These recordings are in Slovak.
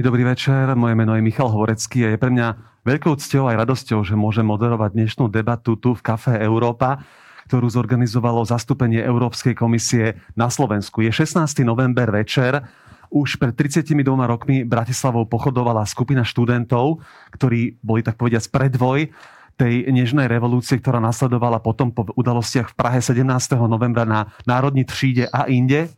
Dobrý večer, moje meno je Michal Horecký a je pre mňa veľkou cťou aj radosťou, že môžem moderovať dnešnú debatu tu v Café Európa, ktorú zorganizovalo zastúpenie Európskej komisie na Slovensku. Je 16. november večer. Už pred 32 rokmi Bratislavou pochodovala skupina študentov, ktorí boli tak povediať predvoj tej nežnej revolúcie, ktorá nasledovala potom po udalostiach v Prahe 17. novembra na Národní tříde a inde.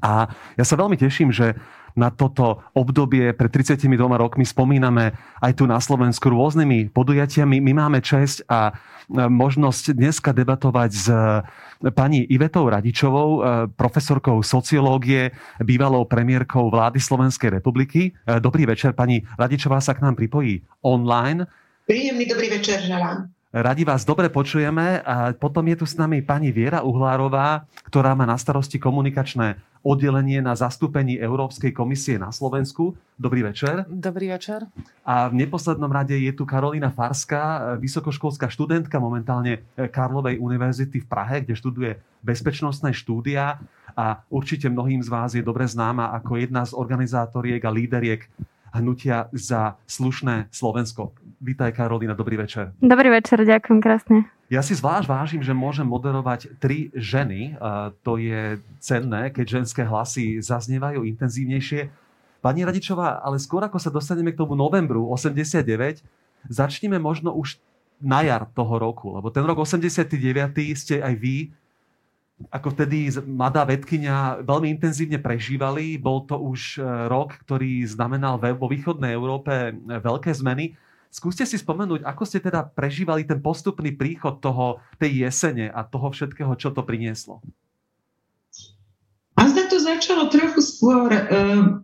A ja sa veľmi teším, že na toto obdobie pred 32 rokmi spomíname aj tu na Slovensku rôznymi podujatiami. My máme česť a e, možnosť dneska debatovať s e, pani Ivetou Radičovou, e, profesorkou sociológie, bývalou premiérkou vlády Slovenskej republiky. Dobrý večer, pani Radičová sa k nám pripojí online. Príjemný dobrý večer želám. Radi vás dobre počujeme a potom je tu s nami pani Viera Uhlárová, ktorá má na starosti komunikačné oddelenie na zastúpení Európskej komisie na Slovensku. Dobrý večer. Dobrý večer. A v neposlednom rade je tu Karolina Farská, vysokoškolská študentka momentálne Karlovej univerzity v Prahe, kde študuje bezpečnostné štúdia a určite mnohým z vás je dobre známa ako jedna z organizátoriek a líderiek hnutia za slušné Slovensko. Vítaj Karolina, dobrý večer. Dobrý večer, ďakujem krásne. Ja si zvlášť vážim, že môžem moderovať tri ženy. To je cenné, keď ženské hlasy zaznievajú intenzívnejšie. Pani Radičová, ale skôr ako sa dostaneme k tomu novembru 89, začneme možno už na jar toho roku, lebo ten rok 89 ste aj vy ako vtedy mladá vedkynia veľmi intenzívne prežívali. Bol to už e, rok, ktorý znamenal vo východnej Európe e, veľké zmeny. Skúste si spomenúť, ako ste teda prežívali ten postupný príchod toho, tej jesene a toho všetkého, čo to prinieslo. A zda to začalo trochu skôr, uh,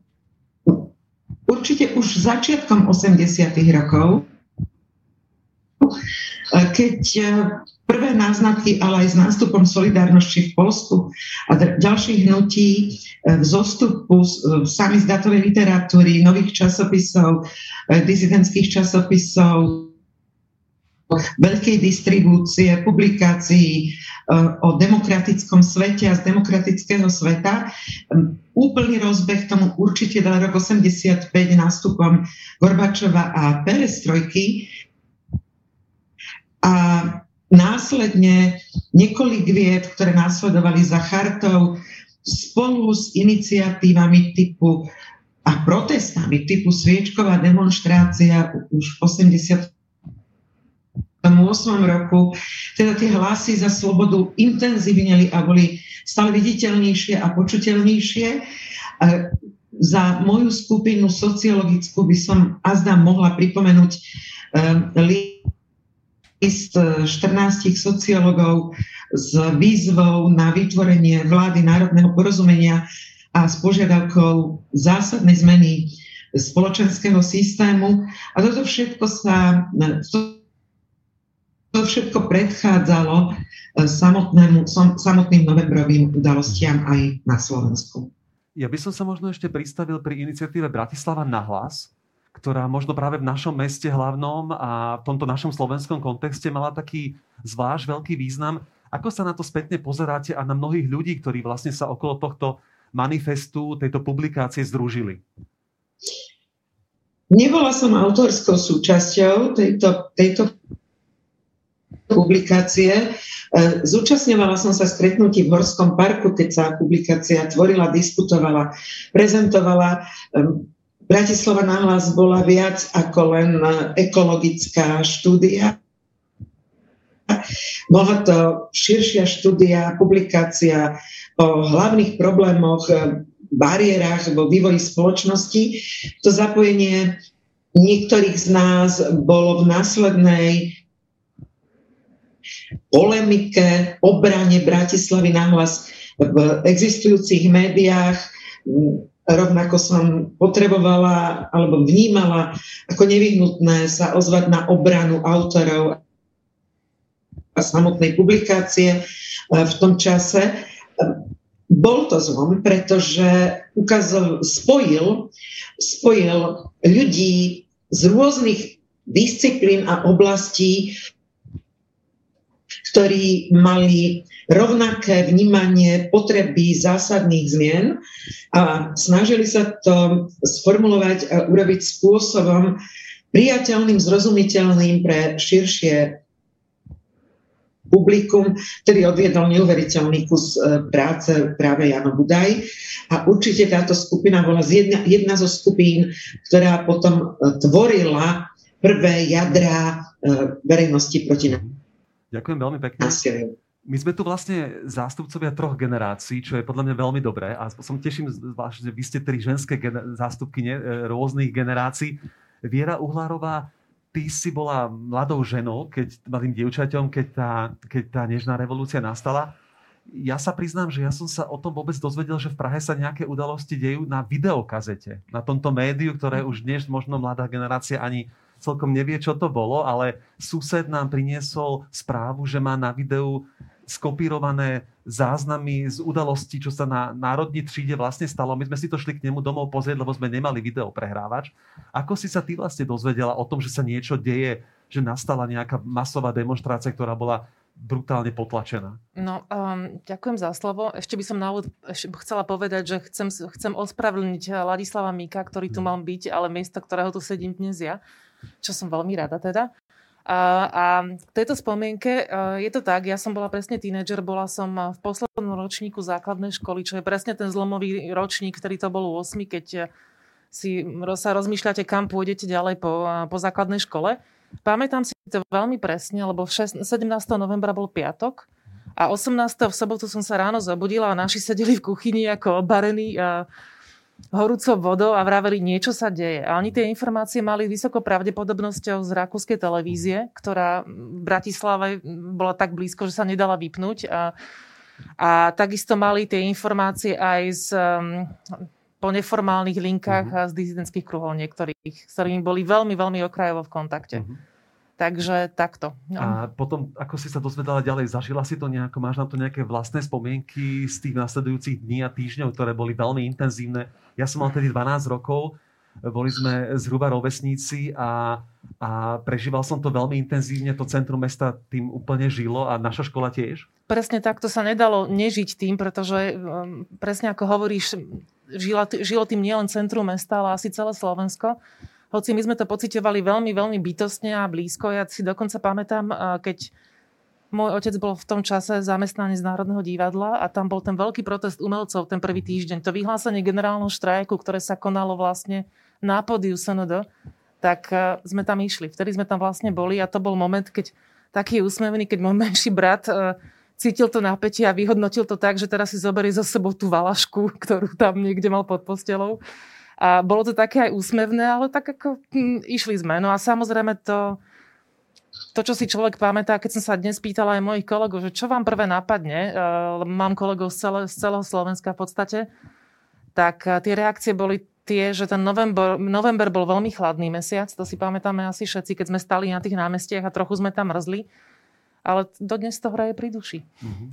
určite už začiatkom 80. rokov, keď prvé náznaky, ale aj s nástupom solidárnosti v Polsku a ďalších hnutí e, v zostupu e, sami z datovej literatúry, nových časopisov, e, dizidentských časopisov, veľkej distribúcie, publikácií o demokratickom svete a z demokratického sveta. Úplný rozbeh tomu určite dal rok 85 nástupom Gorbačova a Perestrojky. A Následne niekoľko vied, ktoré následovali za chartou, spolu s iniciatívami typu a protestami typu sviečková demonstrácia už v 88 roku, teda tie hlasy za slobodu intenzívneli a boli stále viditeľnejšie a počuteľnejšie. Za moju skupinu sociologickú by som azda mohla pripomenúť um, list 14 e, sociológov s výzvou na vytvorenie vlády národného porozumenia a s požiadavkou zásadnej zmeny spoločenského systému. A toto všetko sa to všetko predchádzalo e, samotnému, samotným novembrovým udalostiam aj na Slovensku. Ja by som sa možno ešte pristavil pri iniciatíve Bratislava na hlas, ktorá možno práve v našom meste hlavnom a v tomto našom slovenskom kontexte mala taký zvlášť veľký význam. Ako sa na to spätne pozeráte a na mnohých ľudí, ktorí vlastne sa okolo tohto manifestu, tejto publikácie združili? Nebola som autorskou súčasťou tejto, tejto publikácie. E, zúčastňovala som sa stretnutí v Horskom parku, keď sa publikácia tvorila, diskutovala, prezentovala. Bratislava nahlas bola viac ako len ekologická štúdia. Bola to širšia štúdia, publikácia o hlavných problémoch, bariérach vo vývoji spoločnosti. To zapojenie niektorých z nás bolo v následnej polemike, obrane Bratislavy nahlas v existujúcich médiách rovnako som potrebovala alebo vnímala ako nevyhnutné sa ozvať na obranu autorov a samotnej publikácie e, v tom čase. E, bol to zlom, pretože ukázal, spojil, spojil ľudí z rôznych disciplín a oblastí, ktorí mali rovnaké vnímanie potreby zásadných zmien a snažili sa to sformulovať a urobiť spôsobom priateľným, zrozumiteľným pre širšie publikum, ktorý odviedol neuveriteľný kus e, práce práve Jano Budaj. A určite táto skupina bola jedna, jedna zo skupín, ktorá potom e, tvorila prvé jadra e, verejnosti proti nám. Ďakujem veľmi pekne. My sme tu vlastne zástupcovia troch generácií, čo je podľa mňa veľmi dobré. A som teším že vy ste tri ženské gener- zástupky rôznych generácií. Viera Uhlárová ty si bola mladou ženou, keď mladým dievčaťom, keď tá, keď tá nežná revolúcia nastala. Ja sa priznám, že ja som sa o tom vôbec dozvedel, že v Prahe sa nejaké udalosti dejú na videokazete. Na tomto médiu, ktoré už dnes možno mladá generácia ani celkom nevie, čo to bolo, ale sused nám priniesol správu, že má na videu skopírované záznamy z udalostí, čo sa na národní tříde vlastne stalo. My sme si to šli k nemu domov pozrieť, lebo sme nemali video prehrávač. Ako si sa ty vlastne dozvedela o tom, že sa niečo deje, že nastala nejaká masová demonstrácia, ktorá bola brutálne potlačená. No, um, ďakujem za slovo. Ešte by som na úvod chcela povedať, že chcem, chcem ospravedlniť Ladislava Mika, ktorý tu mal byť, ale miesto, ktorého tu sedím dnes ja, čo som veľmi rada teda. A, k tejto spomienke je to tak, ja som bola presne tínedžer, bola som v poslednom ročníku základnej školy, čo je presne ten zlomový ročník, ktorý to bol 8, keď si sa rozmýšľate, kam pôjdete ďalej po, po základnej škole. Pamätám si to veľmi presne, lebo 17. novembra bol piatok a 18. v sobotu som sa ráno zobudila a naši sedeli v kuchyni ako obarení a horúcou vodou a vraveli, niečo sa deje. A oni tie informácie mali vysoko pravdepodobnosťou z rakúskej televízie, ktorá v Bratislave bola tak blízko, že sa nedala vypnúť. A, a takisto mali tie informácie aj z, um, po neformálnych linkách a z dizidentských kruhov niektorých, s ktorými boli veľmi, veľmi okrajovo v kontakte. Uh-huh. Takže takto. No. A potom, ako si sa dozvedala ďalej, zažila si to nejako, máš na to nejaké vlastné spomienky z tých nasledujúcich dní a týždňov, ktoré boli veľmi intenzívne. Ja som mal tedy 12 rokov, boli sme zhruba rovesníci a, a prežíval som to veľmi intenzívne, to centrum mesta tým úplne žilo a naša škola tiež. Presne tak, to sa nedalo nežiť tým, pretože um, presne ako hovoríš, žilo tým nielen centrum mesta, ale asi celé Slovensko. Hoci my sme to pocitovali veľmi, veľmi bytostne a blízko. Ja si dokonca pamätám, keď môj otec bol v tom čase zamestnanec Národného divadla a tam bol ten veľký protest umelcov ten prvý týždeň. To vyhlásenie generálneho štrajku, ktoré sa konalo vlastne na podiu SND, tak sme tam išli. Vtedy sme tam vlastne boli a to bol moment, keď taký úsmevný, keď môj menší brat cítil to napätie a vyhodnotil to tak, že teraz si zoberie zo sebou tú valašku, ktorú tam niekde mal pod postelou a bolo to také aj úsmevné, ale tak ako hm, išli sme. No a samozrejme to, to, čo si človek pamätá, keď som sa dnes pýtala aj mojich kolegov, že čo vám prvé napadne, uh, mám kolegov z, celé, z celého Slovenska v podstate, tak uh, tie reakcie boli tie, že ten november, november bol veľmi chladný mesiac, to si pamätáme asi všetci, keď sme stali na tých námestiach a trochu sme tam mrzli ale dodnes to hraje pri duši. Uh-huh.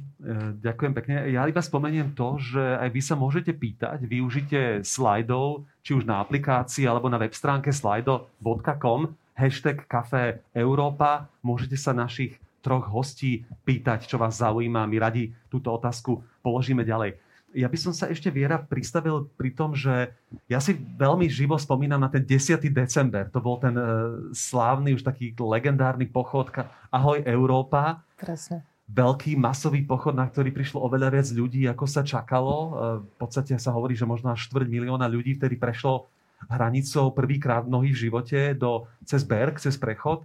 Ďakujem pekne. Ja iba spomeniem to, že aj vy sa môžete pýtať, využite slajdov, či už na aplikácii alebo na web stránke slido.com, hashtag Café Európa. Môžete sa našich troch hostí pýtať, čo vás zaujíma. My radi túto otázku položíme ďalej ja by som sa ešte Viera pristavil pri tom, že ja si veľmi živo spomínam na ten 10. december. To bol ten uh, slávny, už taký legendárny pochod Ahoj Európa. Presne. Veľký masový pochod, na ktorý prišlo oveľa viac ľudí, ako sa čakalo. Uh, v podstate sa hovorí, že možno až štvrť milióna ľudí, ktorí prešlo hranicou prvýkrát mnohých v živote do, cez Berg, cez prechod.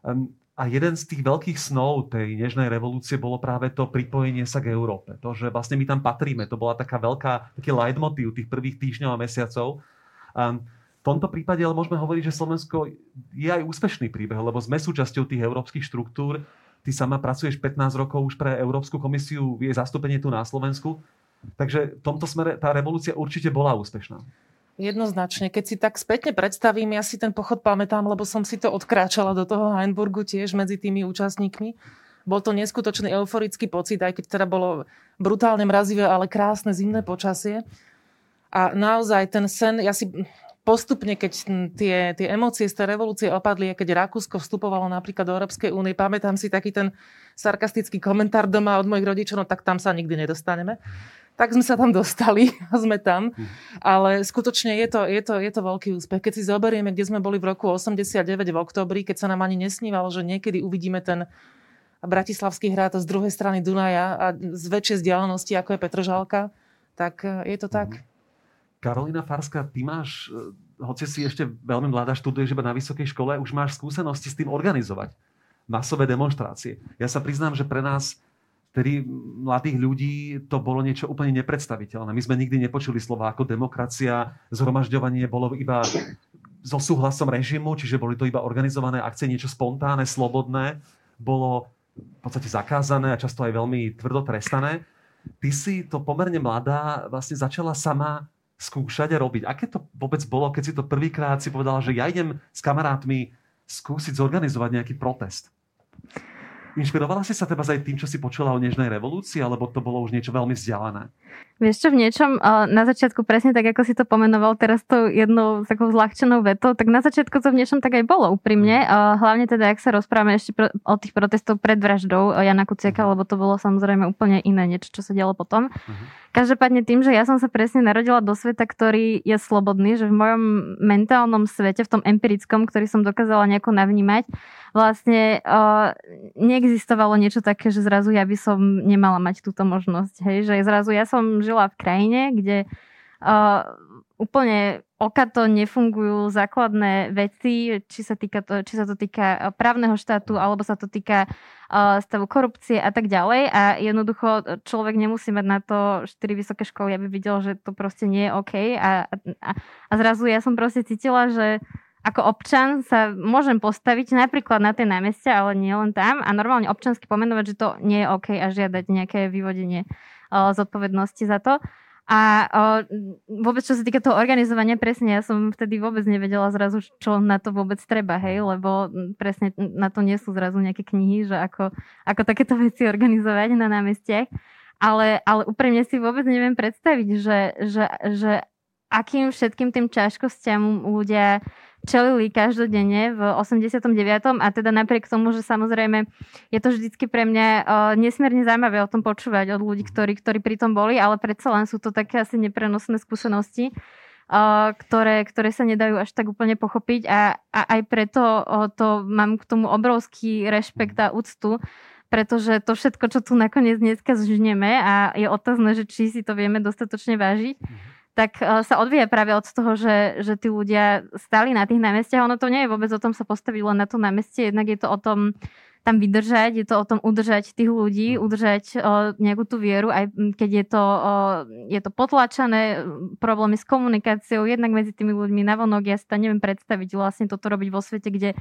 Um, a jeden z tých veľkých snov tej nežnej revolúcie bolo práve to pripojenie sa k Európe. To, že vlastne my tam patríme. To bola taká veľká, taký leitmotiv tých prvých týždňov a mesiacov. A v tomto prípade ale môžeme hovoriť, že Slovensko je aj úspešný príbeh, lebo sme súčasťou tých európskych štruktúr. Ty sama pracuješ 15 rokov už pre Európsku komisiu, je zastúpenie tu na Slovensku. Takže v tomto smere tá revolúcia určite bola úspešná. Jednoznačne. Keď si tak spätne predstavím, ja si ten pochod pamätám, lebo som si to odkráčala do toho Heinburgu tiež medzi tými účastníkmi. Bol to neskutočný euforický pocit, aj keď teda bolo brutálne mrazivé, ale krásne zimné počasie. A naozaj ten sen, ja si postupne, keď tie, tie emócie z tej revolúcie opadli, keď Rakúsko vstupovalo napríklad do Európskej únie, pamätám si taký ten sarkastický komentár doma od mojich rodičov, no tak tam sa nikdy nedostaneme. Tak sme sa tam dostali a sme tam. Ale skutočne je to, je, to, je to veľký úspech. Keď si zoberieme, kde sme boli v roku 89 v oktobri, keď sa nám ani nesnívalo, že niekedy uvidíme ten Bratislavský hrad z druhej strany Dunaja a z väčšej vzdialenosti, ako je Petržalka, tak e, je to tak. Mm-hmm. Karolina Farská, ty máš, e, hoci si ešte veľmi mladá, študuješ iba na vysokej škole, už máš skúsenosti s tým organizovať masové demonstrácie. Ja sa priznám, že pre nás, tedy mladých ľudí, to bolo niečo úplne nepredstaviteľné. My sme nikdy nepočuli slova ako demokracia, zhromažďovanie bolo iba so súhlasom režimu, čiže boli to iba organizované akcie, niečo spontánne, slobodné. Bolo v podstate zakázané a často aj veľmi tvrdo trestané. Ty si to pomerne mladá vlastne začala sama skúšať a robiť. Aké to vôbec bolo, keď si to prvýkrát si povedala, že ja idem s kamarátmi skúsiť zorganizovať nejaký protest? Inšpirovala si sa teba aj tým, čo si počula o Nežnej revolúcii, alebo to bolo už niečo veľmi vzdialené? Vieš čo, v niečom na začiatku presne tak, ako si to pomenoval teraz tou jednou takou zľahčenou vetou, tak na začiatku to v niečom tak aj bolo úprimne. Mm. Hlavne teda, ak sa rozprávame ešte o tých protestov pred vraždou Jana Kuciaka, mm. lebo to bolo samozrejme úplne iné niečo, čo sa dialo potom. Mm. Každopádne tým, že ja som sa presne narodila do sveta, ktorý je slobodný, že v mojom mentálnom svete, v tom empirickom, ktorý som dokázala nejako navnímať, vlastne uh, neexistovalo niečo také, že zrazu ja by som nemala mať túto možnosť. Hej? Že zrazu ja som žila v krajine, kde uh, úplne okato nefungujú základné veci, či sa, týka to, či sa to týka právneho štátu, alebo sa to týka uh, stavu korupcie a tak ďalej. A jednoducho človek nemusí mať na to 4 vysoké školy, aby videl, že to proste nie je OK. A, a, a zrazu ja som proste cítila, že ako občan sa môžem postaviť napríklad na tej námestia, ale nie len tam a normálne občansky pomenovať, že to nie je OK a žiadať nejaké vyvodenie zodpovednosti za to. A vôbec čo sa týka toho organizovania, presne ja som vtedy vôbec nevedela zrazu, čo na to vôbec treba, hej, lebo presne na to nie sú zrazu nejaké knihy, že ako, ako takéto veci organizovať na námestiach. Ale, ale úprimne si vôbec neviem predstaviť, že, že, že akým všetkým tým ťažkostiam ľudia čelili každodenne v 89. a teda napriek tomu, že samozrejme je to vždycky pre mňa uh, nesmierne zaujímavé o tom počúvať od ľudí, ktorí, ktorí pri tom boli, ale predsa len sú to také asi neprenosné skúsenosti, uh, ktoré, ktoré sa nedajú až tak úplne pochopiť a, a aj preto uh, to mám k tomu obrovský rešpekt a úctu, pretože to všetko, čo tu nakoniec dneska zžneme a je otázne, že či si to vieme dostatočne vážiť, mm-hmm tak e, sa odvíja práve od toho, že, že tí ľudia stali na tých námestiach. Ono to nie je vôbec o tom sa postaviť len na to námestie, jednak je to o tom tam vydržať, je to o tom udržať tých ľudí, udržať o, e, nejakú tú vieru, aj keď je to, o, je to potlačané, problémy s komunikáciou, jednak medzi tými ľuďmi navonok, ja si to neviem predstaviť vlastne toto robiť vo svete, kde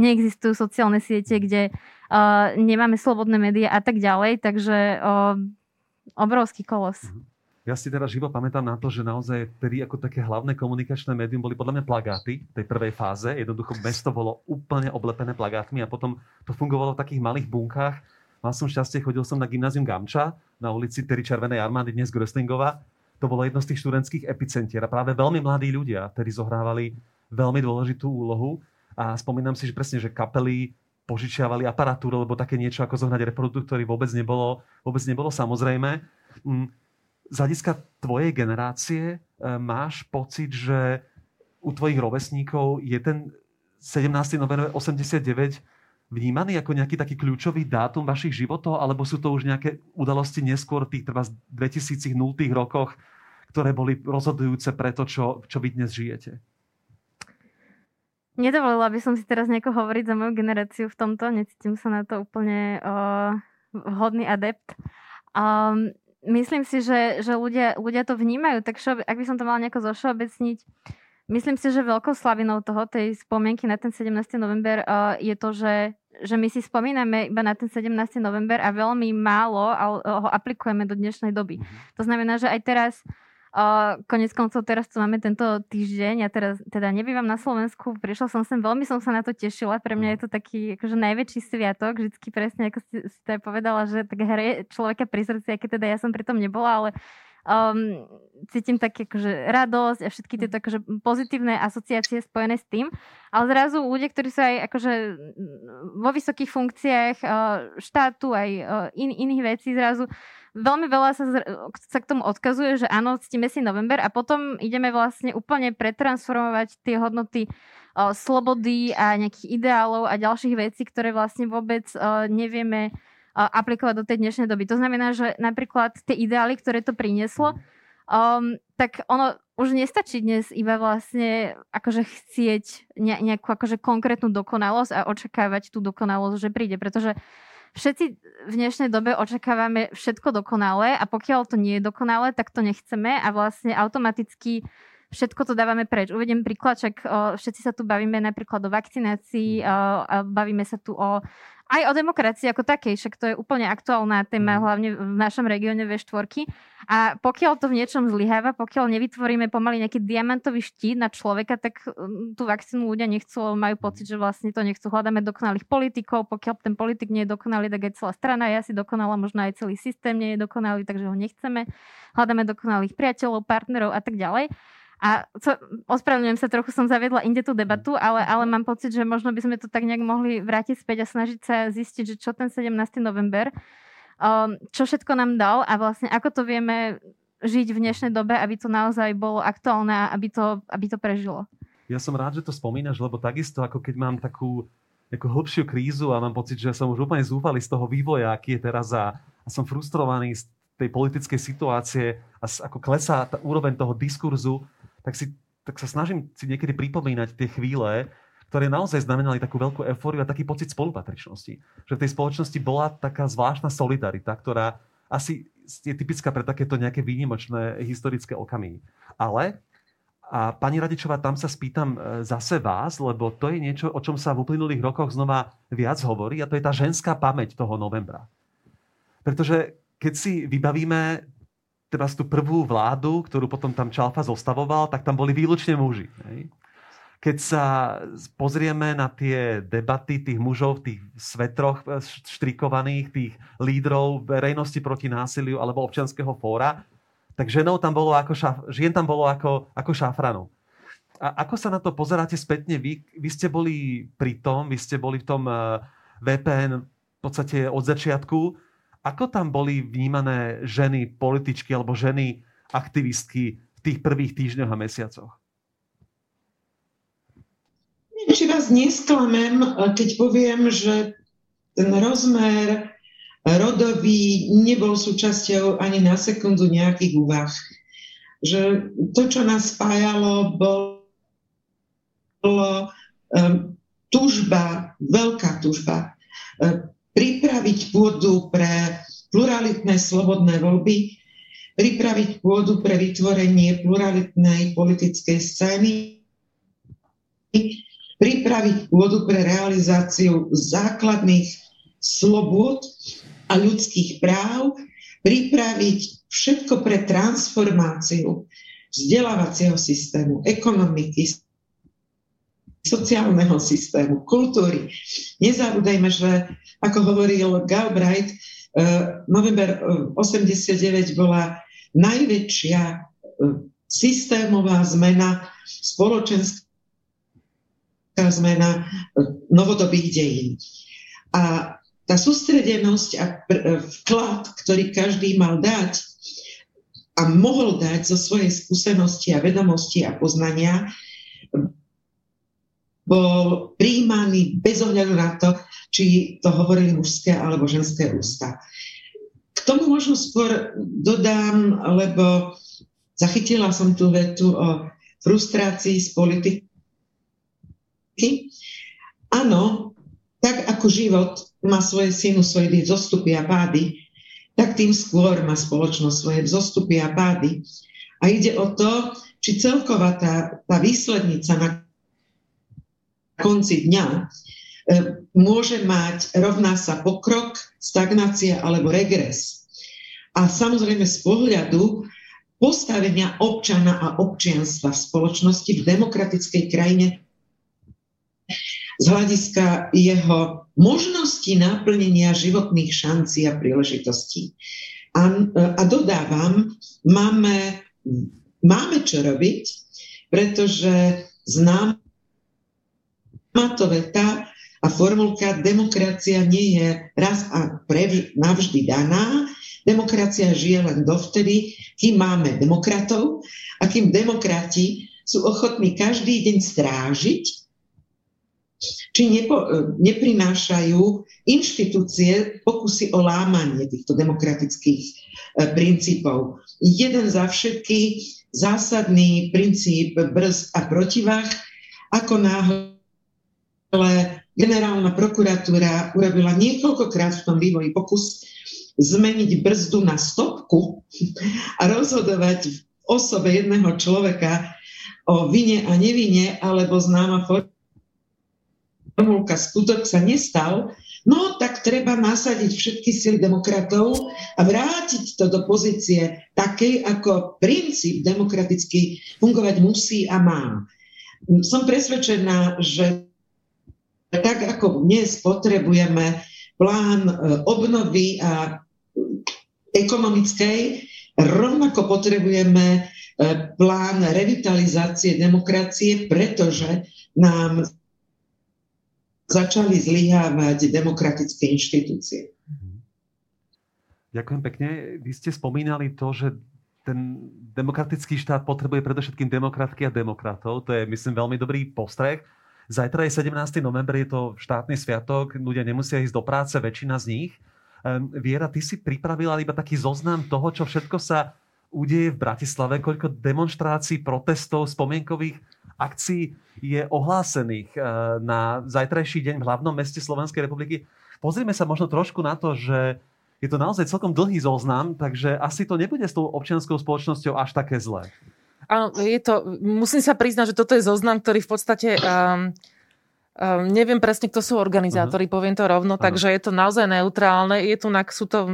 neexistujú sociálne siete, kde o, nemáme slobodné médiá a tak ďalej, takže o, obrovský kolos. Mm-hmm. Ja si teraz živo pamätám na to, že naozaj vtedy ako také hlavné komunikačné médium boli podľa mňa plagáty v tej prvej fáze. Jednoducho mesto bolo úplne oblepené plagátmi a potom to fungovalo v takých malých bunkách. Mal som šťastie, chodil som na gymnázium Gamča na ulici Terry Červenej armády, dnes Gröstlingova. To bolo jedno z tých študentských epicentier a práve veľmi mladí ľudia, ktorí zohrávali veľmi dôležitú úlohu. A spomínam si, že presne, že kapely požičiavali aparatúru, lebo také niečo ako zohnať reproduktory vôbec nebolo, vôbec nebolo samozrejme. Z hľadiska tvojej generácie e, máš pocit, že u tvojich rovesníkov je ten 17. november 89 vnímaný ako nejaký taký kľúčový dátum vašich životov, alebo sú to už nejaké udalosti neskôr tých trvá 2000 nultých rokoch, ktoré boli rozhodujúce pre to, čo, čo vy dnes žijete? Nedovolila by som si teraz nejako hovoriť za moju generáciu v tomto, necítim sa na to úplne uh, vhodný adept. Um, myslím si, že, že ľudia, ľudia to vnímajú, tak šo, ak by som to mala nejako zošeobecniť, myslím si, že veľkou slavinou toho, tej spomienky na ten 17. november uh, je to, že, že my si spomíname iba na ten 17. november a veľmi málo ho aplikujeme do dnešnej doby. Mhm. To znamená, že aj teraz Uh, konec koncov teraz tu máme tento týždeň, ja teraz teda nebývam na Slovensku, prišla som sem, veľmi som sa na to tešila, pre mňa je to taký akože najväčší sviatok, vždycky presne ako si, si to aj povedala, že tak hre človeka pri srdci, aké teda ja som pri tom nebola, ale um, cítim tak akože radosť a všetky tieto akože pozitívne asociácie spojené s tým. Ale zrazu ľudia, ktorí sú aj akože vo vysokých funkciách štátu, aj in, iných vecí, zrazu veľmi veľa sa, sa k tomu odkazuje, že áno, ctíme si november a potom ideme vlastne úplne pretransformovať tie hodnoty o, slobody a nejakých ideálov a ďalších vecí, ktoré vlastne vôbec o, nevieme o, aplikovať do tej dnešnej doby. To znamená, že napríklad tie ideály, ktoré to prinieslo, um, tak ono už nestačí dnes iba vlastne akože chcieť ne, nejakú akože konkrétnu dokonalosť a očakávať tú dokonalosť, že príde, pretože všetci v dnešnej dobe očakávame všetko dokonalé a pokiaľ to nie je dokonalé, tak to nechceme a vlastne automaticky všetko to dávame preč. Uvediem príklad, o, všetci sa tu bavíme napríklad o vakcinácii, bavíme sa tu o aj o demokracii ako takej, však to je úplne aktuálna téma, mm. hlavne v našom regióne V4. A pokiaľ to v niečom zlyháva, pokiaľ nevytvoríme pomaly nejaký diamantový štít na človeka, tak mm, tú vakcínu ľudia nechcú, majú pocit, že vlastne to nechcú. Hľadáme dokonalých politikov, pokiaľ ten politik nie je dokonalý, tak aj celá strana je asi dokonalá, možno aj celý systém nie je dokonalý, takže ho nechceme. Hľadáme dokonalých priateľov, partnerov a tak ďalej. A co, ospravedlňujem sa, trochu som zaviedla inde tú debatu, ale, ale mám pocit, že možno by sme to tak nejak mohli vrátiť späť a snažiť sa zistiť, že čo ten 17. november, um, čo všetko nám dal a vlastne ako to vieme žiť v dnešnej dobe, aby to naozaj bolo aktuálne a aby to, aby to prežilo. Ja som rád, že to spomínaš, lebo takisto ako keď mám takú ako hĺbšiu krízu a mám pocit, že som už úplne zúfalý z toho vývoja, aký je teraz a, a som frustrovaný z tej politickej situácie a ako klesá tá úroveň toho diskurzu, tak, si, tak sa snažím si niekedy pripomínať tie chvíle, ktoré naozaj znamenali takú veľkú eufóriu a taký pocit spolupatričnosti. Že v tej spoločnosti bola taká zvláštna solidarita, ktorá asi je typická pre takéto nejaké výnimočné historické okamihy. Ale a pani Radičová, tam sa spýtam e, zase vás, lebo to je niečo, o čom sa v uplynulých rokoch znova viac hovorí a to je tá ženská pamäť toho novembra. Pretože keď si vybavíme teraz tú prvú vládu, ktorú potom tam Čalfa zostavoval, tak tam boli výlučne muži. Hej? Keď sa pozrieme na tie debaty tých mužov, tých svetroch eh, štrikovaných, tých lídrov verejnosti proti násiliu alebo občianského fóra, tak ženou tam bolo ako šaf, žien tam bolo ako, ako šafranov. A ako sa na to pozeráte spätne vy? Vy ste boli pri tom, vy ste boli v tom eh, VPN v podstate od začiatku. Ako tam boli vnímané ženy političky alebo ženy aktivistky v tých prvých týždňoch a mesiacoch? Neviem, či vás nesklamem, keď poviem, že ten rozmer rodový nebol súčasťou ani na sekundu nejakých úvah. Že to, čo nás spájalo, bolo um, túžba, veľká túžba um, pripraviť pôdu pre pluralitné slobodné voľby, pripraviť pôdu pre vytvorenie pluralitnej politickej scény, pripraviť pôdu pre realizáciu základných slobod a ľudských práv, pripraviť všetko pre transformáciu vzdelávacieho systému, ekonomiky, sociálneho systému, kultúry. Nezabúdajme, že ako hovoril Galbraith, uh, november 89 e, bola najväčšia uh, systémová zmena, spoločenská zmena novodobých dejín. A tá sústredenosť a vklad, ktorý každý mal dať a mohol dať zo svojej skúsenosti a vedomosti a poznania, bol príjmaný bez ohľadu na to, či to hovorili mužské alebo ženské ústa. K tomu možno skôr dodám, lebo zachytila som tú vetu o frustrácii z politiky. Áno, tak ako život má svoje sinusoidy, zostupy a pády, tak tým skôr má spoločnosť svoje vzostupy a pády. A ide o to, či celková tá, tá výslednica, na konci dňa e, môže mať rovná sa pokrok, stagnácia alebo regres. A samozrejme z pohľadu postavenia občana a občianstva v spoločnosti v demokratickej krajine z hľadiska jeho možnosti naplnenia životných šancí a príležitostí. A, a dodávam, máme, máme čo robiť, pretože znám to veta a formulka demokracia nie je raz a pre, navždy daná. Demokracia žije len dovtedy, kým máme demokratov a kým demokrati sú ochotní každý deň strážiť, či nepo, neprinášajú inštitúcie pokusy o lámanie týchto demokratických e, princípov. Jeden za všetky zásadný princíp brzd a protivách, ako náhle generálna prokuratúra urobila niekoľkokrát v tom vývoji pokus zmeniť brzdu na stopku a rozhodovať v osobe jedného človeka o vine a nevine, alebo známa formulka skutok sa nestal, no tak treba nasadiť všetky sily demokratov a vrátiť to do pozície takej, ako princíp demokraticky fungovať musí a má. Som presvedčená, že tak ako dnes potrebujeme plán e, obnovy a ekonomickej, rovnako potrebujeme E, plán revitalizácie demokracie, pretože nám začali zlyhávať demokratické inštitúcie. Ďakujem pekne. Vy ste spomínali to, že ten demokratický štát potrebuje predovšetkým demokratky a demokratov. To je, myslím, veľmi dobrý postreh. Zajtra je 17. november, je to štátny sviatok, ľudia nemusia ísť do práce, väčšina z nich. Viera, ty si pripravila iba taký zoznam toho, čo všetko sa udeje v Bratislave, koľko demonstrácií, protestov, spomienkových akcií je ohlásených eh, na zajtrajší deň v hlavnom meste Slovenskej republiky. Pozrime sa možno trošku na to, že je to naozaj celkom dlhý zoznam, takže asi to nebude s tou občianskou spoločnosťou až také zlé. Áno, je to, musím sa priznať, že toto je zoznam, ktorý v podstate um, um, neviem presne, kto sú organizátori, uh-huh. poviem to rovno, uh-huh. takže je to naozaj neutrálne. Je tu, sú to um,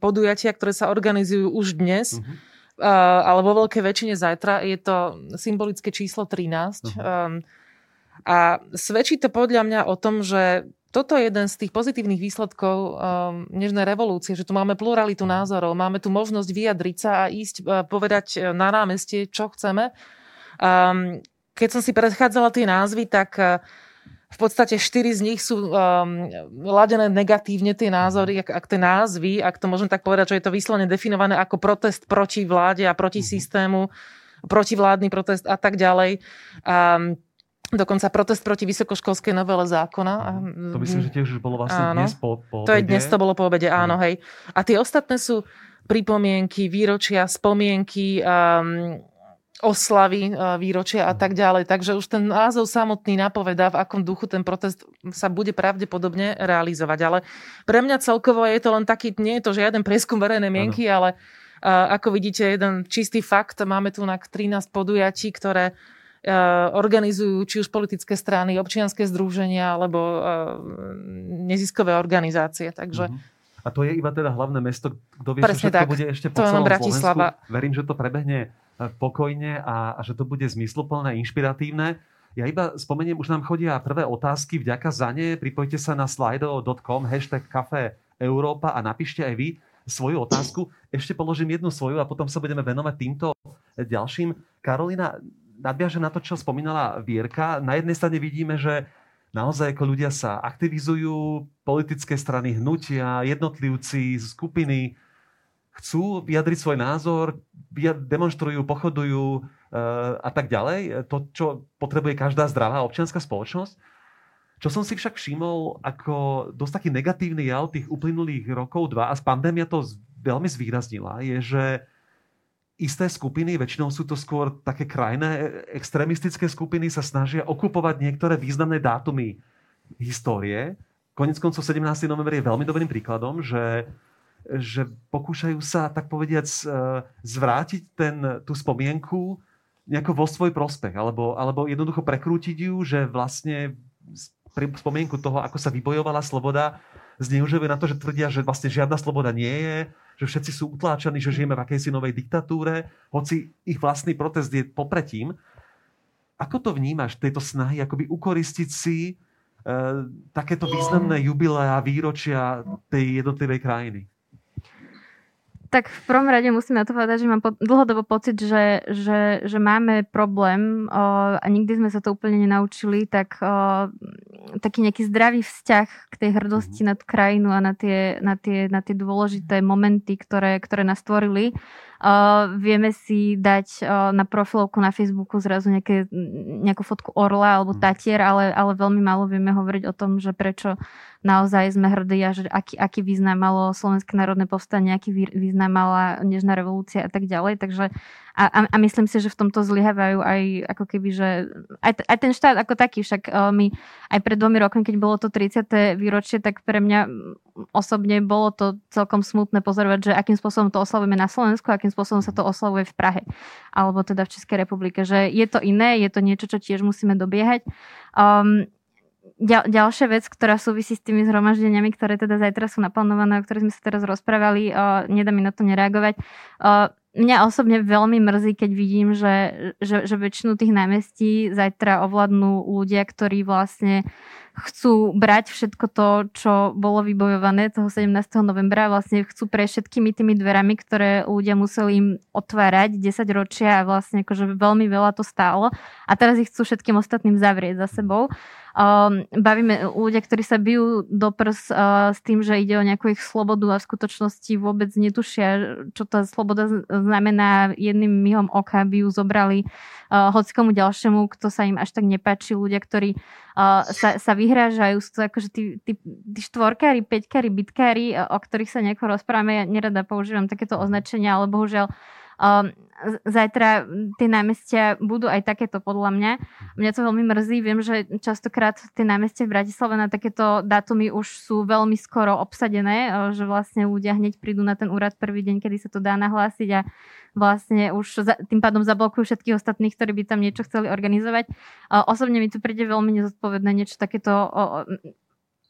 podujatia, ktoré sa organizujú už dnes. Uh-huh ale vo veľkej väčšine zajtra je to symbolické číslo 13. Uh-huh. Um, a svedčí to podľa mňa o tom, že toto je jeden z tých pozitívnych výsledkov um, dnešnej revolúcie, že tu máme pluralitu názorov, máme tu možnosť vyjadriť sa a ísť uh, povedať uh, na námestie, čo chceme. Um, keď som si predchádzala tie názvy, tak uh, v podstate štyri z nich sú um, ladené negatívne tie názory, ak, ak tie názvy, ak to môžem tak povedať, že je to vyslovene definované ako protest proti vláde a proti mhm. systému, protivládny protest a tak ďalej. Um, Dokonca protest proti vysokoškolskej novele zákona. To myslím, že tiež už bolo vlastne áno, dnes po, po To je dnes, to bolo po obede, áno, hej. A tie ostatné sú pripomienky, výročia, spomienky, um, oslavy e, výročia a tak ďalej. Takže už ten názov samotný napovedá, v akom duchu ten protest sa bude pravdepodobne realizovať. Ale pre mňa celkovo je to len taký, nie je to žiaden prieskum verejnej mienky, ano. ale uh, ako vidíte, jeden čistý fakt. Máme tu na 13 podujatí, ktoré uh, organizujú či už politické strany, občianské združenia alebo uh, neziskové organizácie. Takže uh-huh. A to je iba teda hlavné mesto, kto vie, Presne všetko tak. bude ešte po to celom Bratislava. Slovensku. Verím, že to prebehne pokojne a, a že to bude zmysluplné, inšpiratívne. Ja iba spomeniem, už nám chodia prvé otázky, vďaka za ne. Pripojte sa na slido.com, hashtag Café Európa a napíšte aj vy svoju otázku. Ešte položím jednu svoju a potom sa budeme venovať týmto ďalším. Karolina, nadviažem na to, čo spomínala Vierka. Na jednej strane vidíme, že naozaj ako ľudia sa aktivizujú, politické strany, hnutia, jednotlivci, skupiny, chcú vyjadriť svoj názor, demonstrujú, pochodujú eh, a tak ďalej. To, čo potrebuje každá zdravá občianská spoločnosť. Čo som si však všimol ako dosť taký negatívny jav tých uplynulých rokov dva a pandémia to veľmi zvýraznila, je, že isté skupiny, väčšinou sú to skôr také krajné extrémistické skupiny, sa snažia okupovať niektoré významné dátumy histórie. Konec koncov 17. november je veľmi dobrým príkladom, že že pokúšajú sa, tak povediac, e, zvrátiť ten, tú spomienku nejako vo svoj prospech, alebo, alebo jednoducho prekrútiť ju, že vlastne spomienku toho, ako sa vybojovala sloboda, zneužívajú na to, že tvrdia, že vlastne žiadna sloboda nie je, že všetci sú utláčaní, že žijeme v akejsi novej diktatúre, hoci ich vlastný protest je popretím. Ako to vnímaš, tieto snahy, akoby ukoristiť si e, takéto významné jubilea, výročia tej jednotlivej krajiny? Tak v prvom rade musím na to povedať, že mám po, dlhodobo pocit, že, že, že máme problém o, a nikdy sme sa to úplne nenaučili, tak o, taký nejaký zdravý vzťah k tej hrdosti mm. na tú krajinu a na tie, na tie, na tie dôležité momenty, ktoré, ktoré nás stvorili. Uh, vieme si dať uh, na profilovku na Facebooku zrazu nejaké, nejakú fotku orla alebo mhm. tatier, ale, ale veľmi málo vieme hovoriť o tom, že prečo naozaj sme hrdí a že aký, aký význam malo Slovenské národné povstanie, aký význam mala Nežná revolúcia a tak ďalej. Takže a, a, a myslím si, že v tomto zlyhávajú aj ako keby, že aj, aj ten štát ako taký, však uh, my aj pred dvomi rokmi, keď bolo to 30. výročie, tak pre mňa osobne bolo to celkom smutné pozorovať, že akým spôsobom to oslavujeme na Slovensku, akým spôsobom sa to oslavuje v Prahe, alebo teda v Českej republike, že je to iné, je to niečo, čo tiež musíme dobiehať. Um, ďal, ďalšia vec, ktorá súvisí s tými zhromaždeniami, ktoré teda zajtra sú naplánované, o ktorých sme sa teraz rozprávali, uh, nedá mi na to nereagovať. Uh, mňa osobne veľmi mrzí, keď vidím, že, že, že väčšinu tých námestí zajtra ovládnu ľudia, ktorí vlastne chcú brať všetko to, čo bolo vybojované toho 17. novembra, vlastne chcú pre všetkými tými dverami, ktoré ľudia museli im otvárať 10 ročia a vlastne akože veľmi veľa to stálo a teraz ich chcú všetkým ostatným zavrieť za sebou. Um, bavíme ľudia, ktorí sa bijú do prs uh, s tým, že ide o nejakú ich slobodu a v skutočnosti vôbec netušia, čo tá sloboda znamená. Jedným myhom oka by ju zobrali uh, hocikomu ďalšiemu, kto sa im až tak nepáči. Ľudia, ktorí uh, sa, sa vyhrážajú, sú to akože tí, tí, tí štvorkári, peťkári, bitkári, o ktorých sa nejako rozprávame. Ja nerada používam takéto označenia, ale bohužiaľ Um, zajtra tie námestia budú aj takéto podľa mňa. Mňa to veľmi mrzí. Viem, že častokrát tie námestia v Bratislave na takéto dátumy už sú veľmi skoro obsadené, že vlastne ľudia hneď prídu na ten úrad prvý deň, kedy sa to dá nahlásiť a vlastne už za, tým pádom zablokujú všetkých ostatných, ktorí by tam niečo chceli organizovať. Osobne mi to príde veľmi nezodpovedné niečo takéto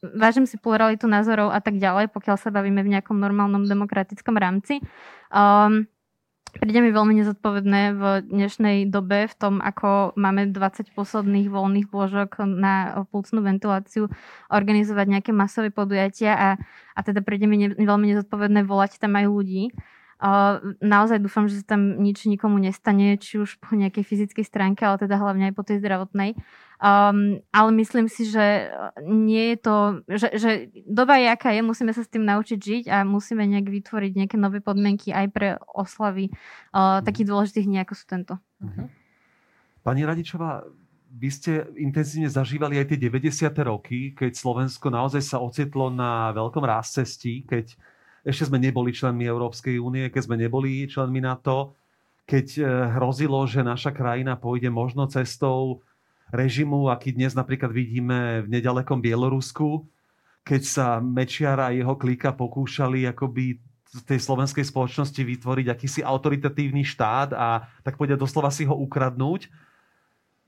vážim si pluralitu názorov a tak ďalej, pokiaľ sa bavíme v nejakom normálnom demokratickom rámci. Um, Príde mi veľmi nezodpovedné v dnešnej dobe v tom, ako máme 20 posledných voľných lôžok na pulcnú ventiláciu organizovať nejaké masové podujatia a, a teda príde mi ne, veľmi nezodpovedné volať tam aj ľudí. Uh, naozaj dúfam, že sa tam nič nikomu nestane, či už po nejakej fyzickej stránke, ale teda hlavne aj po tej zdravotnej. Um, ale myslím si, že nie je to, že, že doba je aká je, musíme sa s tým naučiť žiť a musíme nejak vytvoriť nejaké nové podmienky aj pre oslavy uh, takých dôležitých dní, ako sú tento. Mm-hmm. Pani Radičová, vy ste intenzívne zažívali aj tie 90. roky, keď Slovensko naozaj sa ocitlo na veľkom rázcestí, keď ešte sme neboli členmi Európskej únie, keď sme neboli členmi NATO, keď eh, hrozilo, že naša krajina pôjde možno cestou režimu, aký dnes napríklad vidíme v nedalekom Bielorusku, keď sa Mečiar a jeho klika pokúšali akoby tej slovenskej spoločnosti vytvoriť akýsi autoritatívny štát a tak povedať doslova si ho ukradnúť.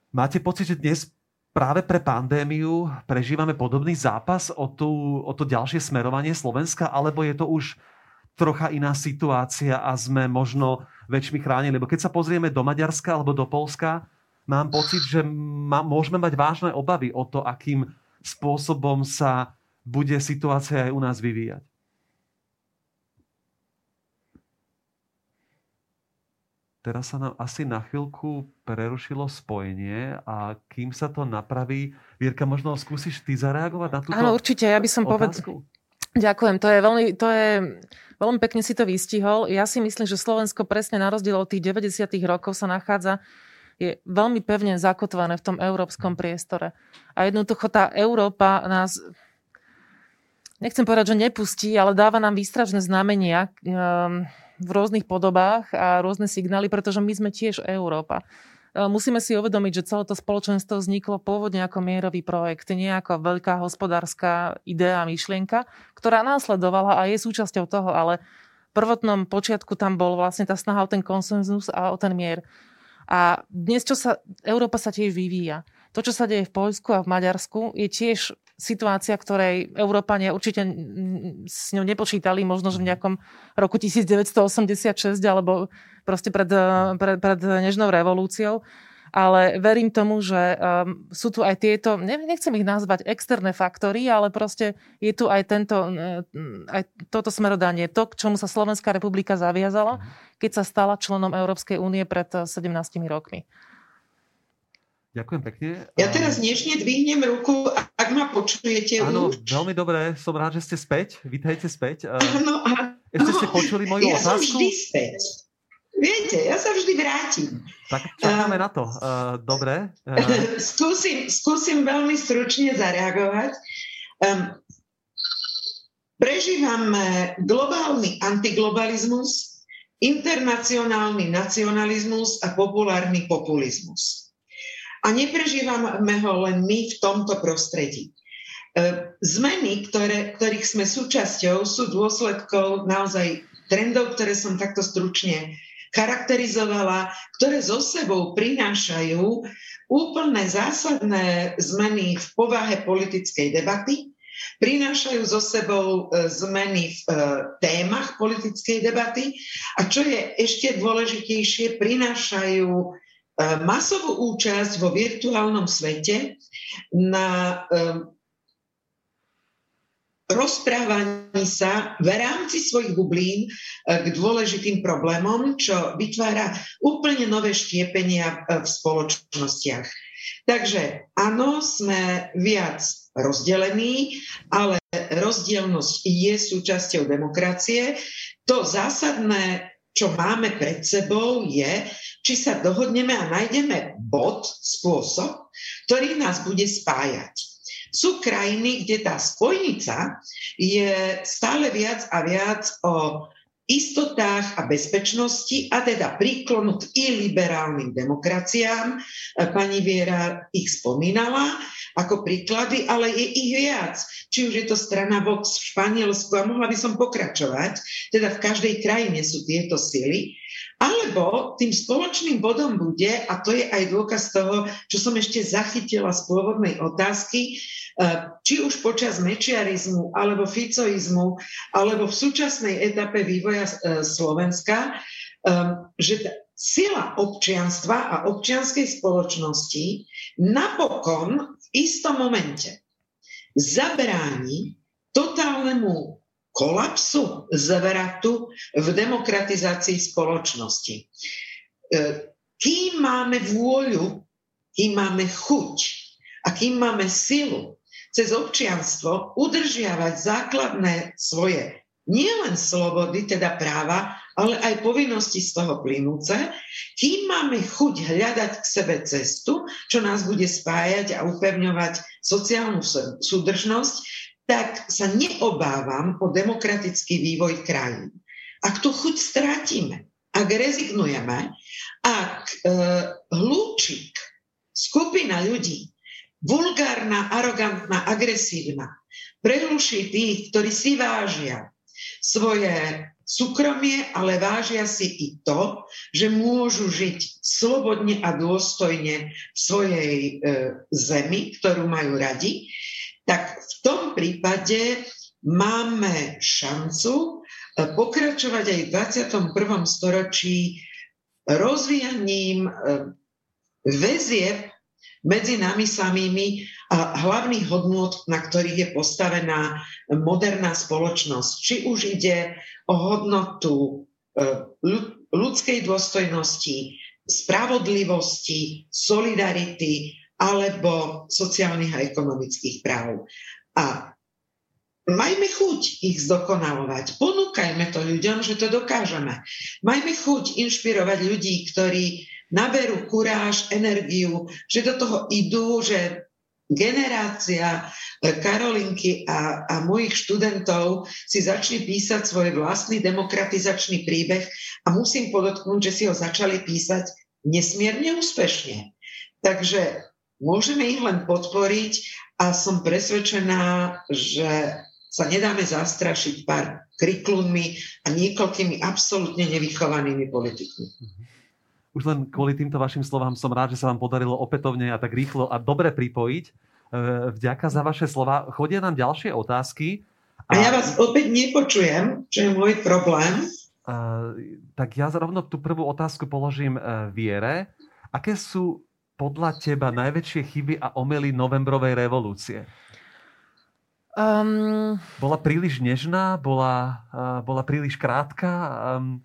Máte pocit, že dnes práve pre pandémiu prežívame podobný zápas o, tú, o to ďalšie smerovanie Slovenska, alebo je to už trocha iná situácia a sme možno väčšmi chránení? Lebo keď sa pozrieme do Maďarska alebo do Polska, mám pocit, že má, môžeme mať vážne obavy o to, akým spôsobom sa bude situácia aj u nás vyvíjať. Teraz sa nám asi na chvíľku prerušilo spojenie a kým sa to napraví, Vierka, možno skúsiš ty zareagovať na túto Áno, určite, ja by som povedal. Ďakujem, to je, veľmi, to je veľmi pekne si to vystihol. Ja si myslím, že Slovensko presne na rozdiel od tých 90. rokov sa nachádza je veľmi pevne zakotvené v tom európskom priestore. A jednoducho tá Európa nás, nechcem povedať, že nepustí, ale dáva nám výstražné znamenia um, v rôznych podobách a rôzne signály, pretože my sme tiež Európa. Ehm, musíme si uvedomiť, že celé to spoločenstvo vzniklo pôvodne ako mierový projekt, nie ako veľká hospodárska idea, myšlienka, ktorá následovala a je súčasťou toho, ale v prvotnom počiatku tam bol vlastne tá snaha o ten konsenzus a o ten mier. A dnes, čo sa, Európa sa tiež vyvíja. To, čo sa deje v Poľsku a v Maďarsku, je tiež situácia, ktorej Európania určite s ňou nepočítali, možno, že v nejakom roku 1986 alebo proste pred, pred, pred Nežnou revolúciou. Ale verím tomu, že um, sú tu aj tieto, nechcem ich nazvať externé faktory, ale proste je tu aj tento, aj toto smerodanie, to, k čomu sa Slovenská republika zaviazala, keď sa stala členom Európskej únie pred 17 rokmi. Ďakujem pekne. Ja teraz dnešne dvihnem ruku, ak ma počujete Áno, už. veľmi dobre, som rád, že ste späť. Vítajte späť. Áno, áno. Ešte ste počuli moju ja otázku? Ja som vždy späť. Viete, ja sa vždy vrátim. Tak čakáme uh, na to. Uh, dobre. Uh. skúsim, skúsim veľmi stručne zareagovať. Um, prežívame globálny antiglobalizmus, internacionálny nacionalizmus a populárny populizmus. A neprežívame ho len my v tomto prostredí. Zmeny, ktoré, ktorých sme súčasťou, sú dôsledkou naozaj trendov, ktoré som takto stručne charakterizovala, ktoré so sebou prinášajú úplne zásadné zmeny v povahe politickej debaty, prinášajú so sebou e, zmeny v e, témach politickej debaty a čo je ešte dôležitejšie, prinášajú e, masovú účasť vo virtuálnom svete na rozprávaní sa v rámci svojich bublín k dôležitým problémom, čo vytvára úplne nové štiepenia v spoločnostiach. Takže áno, sme viac rozdelení, ale rozdielnosť je súčasťou demokracie. To zásadné, čo máme pred sebou, je, či sa dohodneme a nájdeme bod, spôsob, ktorý nás bude spájať. Sú krajiny, kde tá spojnica je stále viac a viac o istotách a bezpečnosti a teda príklonu k iliberálnym demokraciám. Pani Viera ich spomínala ako príklady, ale je ich viac. Či už je to strana Vox v Španielsku a mohla by som pokračovať, teda v každej krajine sú tieto sily. Alebo tým spoločným bodom bude, a to je aj dôkaz toho, čo som ešte zachytila z pôvodnej otázky, Eh, či už počas mečiarizmu, alebo ficoizmu, alebo v súčasnej etape vývoja eh, Slovenska, ehm, že sila občianstva a občianskej spoločnosti napokon v istom momente zabráni totálnemu kolapsu, zvratu v demokratizácii spoločnosti. Eh, kým máme vôľu, kým máme chuť a kým máme silu cez občianstvo udržiavať základné svoje nielen slobody, teda práva, ale aj povinnosti z toho plynúce, kým máme chuť hľadať k sebe cestu, čo nás bude spájať a upevňovať sociálnu súdržnosť, tak sa neobávam o demokratický vývoj krajín. Ak tu chuť strátime, ak rezignujeme, ak e, hlúčik, skupina ľudí vulgárna, arogantná, agresívna, prehluší tých, ktorí si vážia svoje súkromie, ale vážia si i to, že môžu žiť slobodne a dôstojne v svojej e, zemi, ktorú majú radi, tak v tom prípade máme šancu e, pokračovať aj v 21. storočí rozvíjaním e, väzieb medzi nami samými a hlavných hodnôt, na ktorých je postavená moderná spoločnosť. Či už ide o hodnotu e, ľudskej dôstojnosti, spravodlivosti, solidarity alebo sociálnych a ekonomických práv. A majme chuť ich zdokonalovať. Ponúkajme to ľuďom, že to dokážeme. Majme chuť inšpirovať ľudí, ktorí naberú kuráž, energiu, že do toho idú, že generácia e, Karolinky a, a mojich študentov si začne písať svoj vlastný demokratizačný príbeh a musím podotknúť, že si ho začali písať nesmierne úspešne. Takže môžeme ich len podporiť a som presvedčená, že sa nedáme zastrašiť pár kriklunmi a niekoľkými absolútne nevychovanými politikmi. Už len kvôli týmto vašim slovám som rád, že sa vám podarilo opätovne a tak rýchlo a dobre pripojiť. E, vďaka za vaše slova. Chodia nám ďalšie otázky. A, a ja vás opäť nepočujem, čo je môj problém. A, tak ja rovno tú prvú otázku položím e, Viere. Aké sú podľa teba najväčšie chyby a omely novembrovej revolúcie? Um, bola príliš nežná? Bola, uh, bola príliš krátka? Um,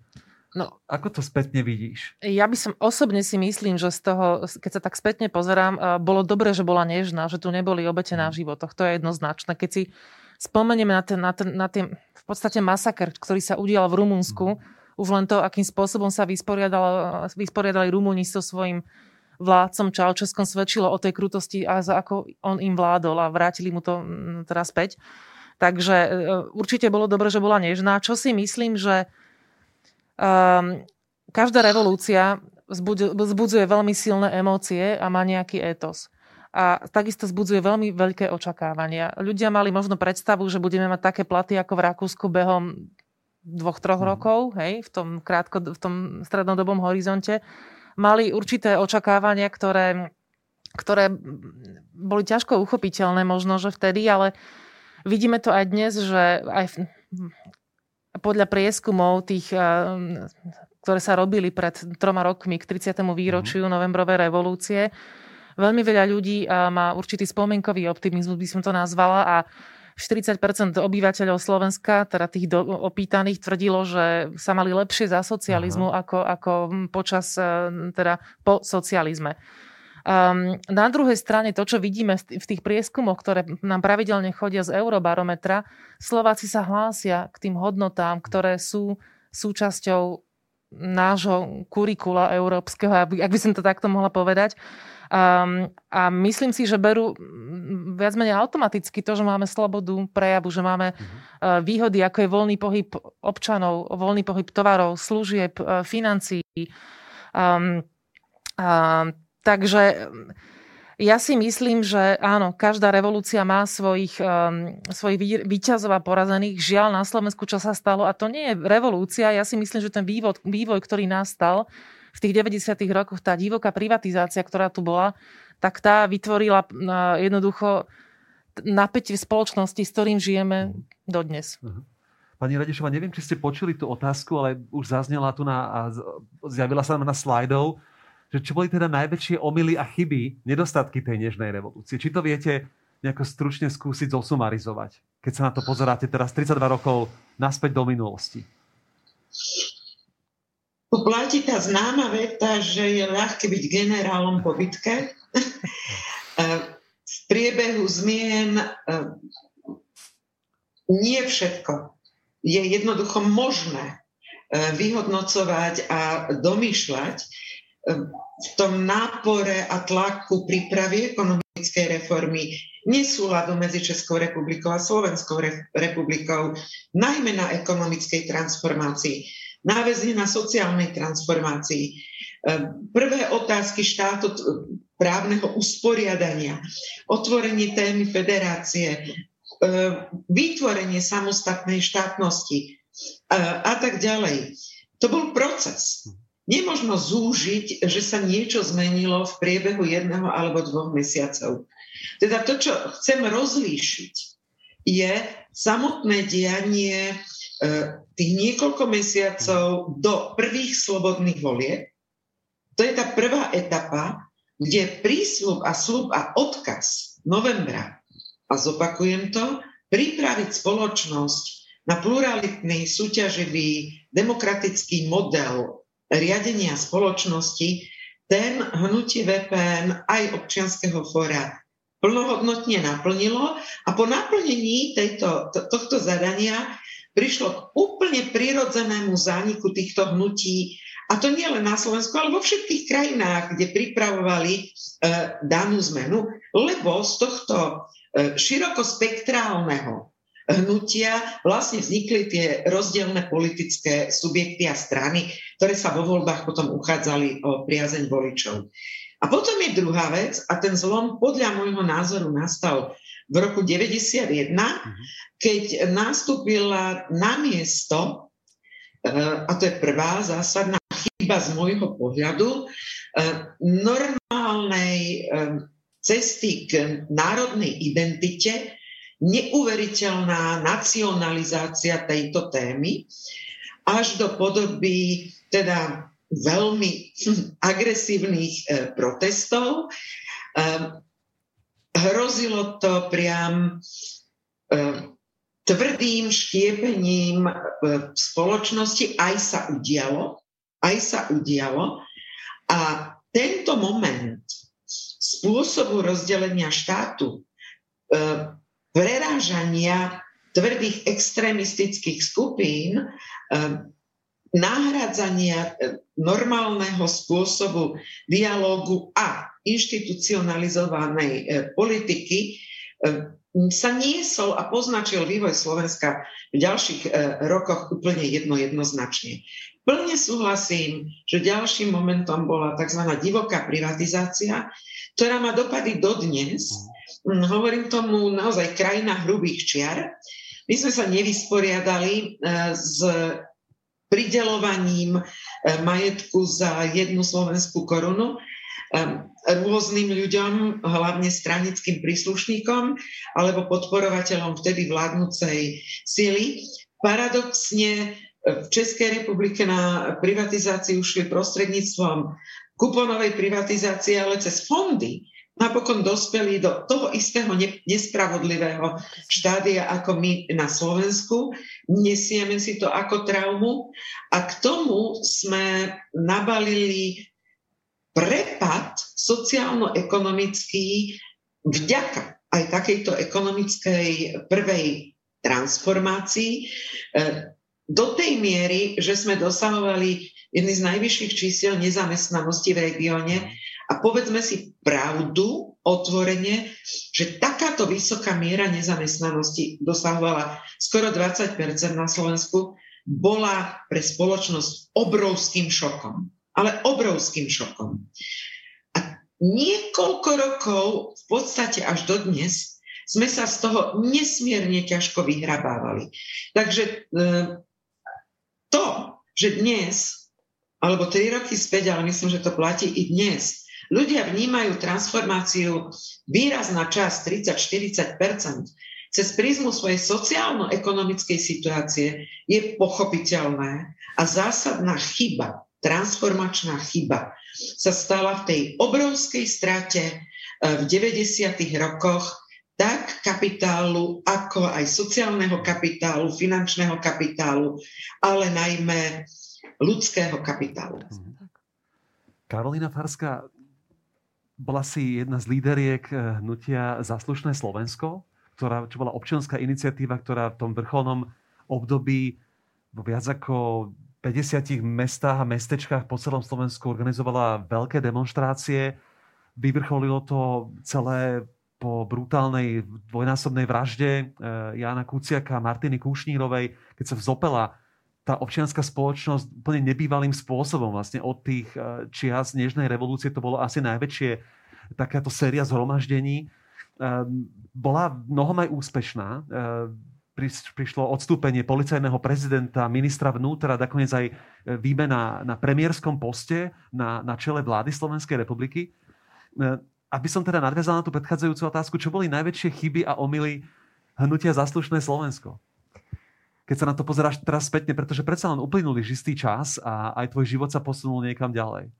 No, ako to spätne vidíš? Ja by som osobne si myslím, že z toho, keď sa tak spätne pozerám, bolo dobré, že bola nežná, že tu neboli obete na mm. životoch. To je jednoznačné. Keď si spomenieme na ten, na ten, na ten v podstate masaker, ktorý sa udial v Rumunsku, mm. už len to, akým spôsobom sa vysporiadali Rumúni so svojím vládcom Čaučeskom svedčilo o tej krutosti a za ako on im vládol a vrátili mu to mm, teraz späť. Takže e, určite bolo dobre, že bola nežná. Čo si myslím, že um, každá revolúcia vzbudzuje veľmi silné emócie a má nejaký étos. A takisto vzbudzuje veľmi veľké očakávania. Ľudia mali možno predstavu, že budeme mať také platy ako v Rakúsku behom dvoch, troch mm. rokov, hej, v tom, krátko, v tom strednodobom horizonte. Mali určité očakávania, ktoré, ktoré boli ťažko uchopiteľné možno, že vtedy, ale vidíme to aj dnes, že aj v, podľa prieskumov tých, eh, ktoré sa robili pred troma rokmi k 30. výročiu mm novembrovej revolúcie, veľmi veľa ľudí eh, má určitý spomienkový optimizmus, by som to nazvala, a 40% obyvateľov Slovenska, teda tých do, opýtaných, tvrdilo, že sa mali lepšie za socializmu ako, ako počas, eh, teda po socializme. Um, na druhej strane to, čo vidíme v tých prieskumoch, ktoré nám pravidelne chodia z Eurobarometra, Slováci sa hlásia k tým hodnotám, ktoré sú súčasťou nášho kurikula európskeho, ak by som to takto mohla povedať. Um, a myslím si, že berú viac menej automaticky to, že máme slobodu prejavu, že máme uh, výhody, ako je voľný pohyb občanov, voľný pohyb tovarov, služieb, uh, financií. Um, um, Takže mm, ja si myslím, že áno, každá revolúcia má svojich, um, svojich výťazov a porazených. Žiaľ na Slovensku, čo sa stalo, a to nie je revolúcia, ja si myslím, že ten vývoj, vývoj ktorý nastal v tých 90. rokoch, tá divoká privatizácia, ktorá tu bola, tak tá vytvorila uh, jednoducho napätie v spoločnosti, s ktorým žijeme dodnes. Uh-huh. Pani Radešova, neviem, či ste počuli tú otázku, ale už zaznela tu na, a zjavila sa na slajdov že čo boli teda najväčšie omily a chyby, nedostatky tej nežnej revolúcie. Či to viete nejako stručne skúsiť zosumarizovať, keď sa na to pozeráte teraz 32 rokov naspäť do minulosti? Platí tá známa veta, že je ľahké byť generálom po bitke. v priebehu zmien e, nie všetko je jednoducho možné e, vyhodnocovať a domýšľať v tom nápore a tlaku prípravy ekonomickej reformy nesúladu medzi Českou republikou a Slovenskou republikou, najmä na ekonomickej transformácii, náväzne na sociálnej transformácii. Ehm, prvé otázky štátu právneho usporiadania, otvorenie témy federácie, ehm, vytvorenie samostatnej štátnosti ehm, a tak ďalej. To bol proces nemožno zúžiť, že sa niečo zmenilo v priebehu jedného alebo dvoch mesiacov. Teda to, čo chcem rozlíšiť, je samotné dianie e, tých niekoľko mesiacov do prvých slobodných volieb. To je tá prvá etapa, kde prísľub a slub a odkaz novembra, a zopakujem to, pripraviť spoločnosť na pluralitný, súťaživý, demokratický model riadenia spoločnosti, ten hnutie VPN aj občianského fóra plnohodnotne naplnilo a po naplnení tejto, to, tohto zadania prišlo k úplne prirodzenému zániku týchto hnutí a to nie len na Slovensku, ale vo všetkých krajinách, kde pripravovali e, danú zmenu, lebo z tohto e, širokospektrálneho hnutia vlastne vznikli tie rozdielne politické subjekty a strany, ktoré sa vo voľbách potom uchádzali o priazeň voličov. A potom je druhá vec, a ten zlom podľa môjho názoru nastal v roku 91, mhm. keď nastúpila na miesto, eh, a to je prvá zásadná chyba z môjho pohľadu, eh, normálnej eh, cesty k národnej identite, neuveriteľná nacionalizácia tejto témy až do podoby teda veľmi agresívnych e, protestov. Hrozilo to priam tvrdým štiepením v spoločnosti, aj sa udialo, aj sa udialo. A tento moment spôsobu rozdelenia štátu, prerážania tvrdých extrémistických skupín, nahradzania e, normálneho spôsobu dialógu a inštitucionalizovanej e, politiky e, sa niesol a poznačil vývoj Slovenska v ďalších rokoch úplne jedno jednoznačne. Plne súhlasím, že ďalším momentom bola tzv. divoká privatizácia, ktorá má dopady dodnes. Hm, hovorím tomu naozaj krajina hrubých čiar. My sme sa nevysporiadali s pridelovaním eh, majetku za jednu slovenskú korunu eh, rôznym ľuďom, hlavne stranickým príslušníkom alebo podporovateľom vtedy vládnúcej sily. Paradoxne eh, v Českej republike na privatizáciu šli prostredníctvom kuponovej privatizácie, ale cez fondy napokon dospeli do toho istého nespravodlivého štádia ako my na Slovensku. Nesieme si to ako traumu a k tomu sme nabalili prepad sociálno-ekonomický vďaka aj takejto ekonomickej prvej transformácii e, do tej miery, že sme dosahovali jedny z najvyšších čísiel nezamestnanosti v regióne a povedzme si pravdu, otvorene, že takáto vysoká miera nezamestnanosti dosahovala skoro 20% na Slovensku, bola pre spoločnosť obrovským šokom. Ale obrovským šokom. A niekoľko rokov, v podstate až dodnes, sme sa z toho nesmierne ťažko vyhrabávali. Takže e, to, že dnes, alebo tri roky späť, ale myslím, že to platí i dnes, Ľudia vnímajú transformáciu výraz na čas 30-40% cez prízmu svojej sociálno-ekonomickej situácie je pochopiteľné a zásadná chyba, transformačná chyba sa stala v tej obrovskej strate e, v 90. rokoch tak kapitálu, ako aj sociálneho kapitálu, finančného kapitálu, ale najmä ľudského kapitálu. Karolina Farská, bola si jedna z líderiek eh, hnutia Zaslušné Slovensko, ktorá, čo bola občianská iniciatíva, ktorá v tom vrcholnom období vo viac ako 50 mestách a mestečkách po celom Slovensku organizovala veľké demonstrácie. Vyvrcholilo to celé po brutálnej dvojnásobnej vražde eh, Jána Kuciaka a Martiny Kúšnírovej, keď sa vzopela tá občianská spoločnosť úplne nebývalým spôsobom. Vlastne od tých eh, čias Nežnej revolúcie to bolo asi najväčšie takáto séria zhromaždení. Ehm, bola mnohom aj úspešná. Ehm, prišlo odstúpenie policajného prezidenta, ministra vnútra, nakoniec aj e, výmena na premiérskom poste na, na čele vlády Slovenskej republiky. Ehm, aby som teda nadviazal na tú predchádzajúcu otázku, čo boli najväčšie chyby a omily hnutia Zaslušné Slovensko? Keď sa na to pozeráš teraz spätne, pretože predsa len uplynulý žistý čas a aj tvoj život sa posunul niekam ďalej.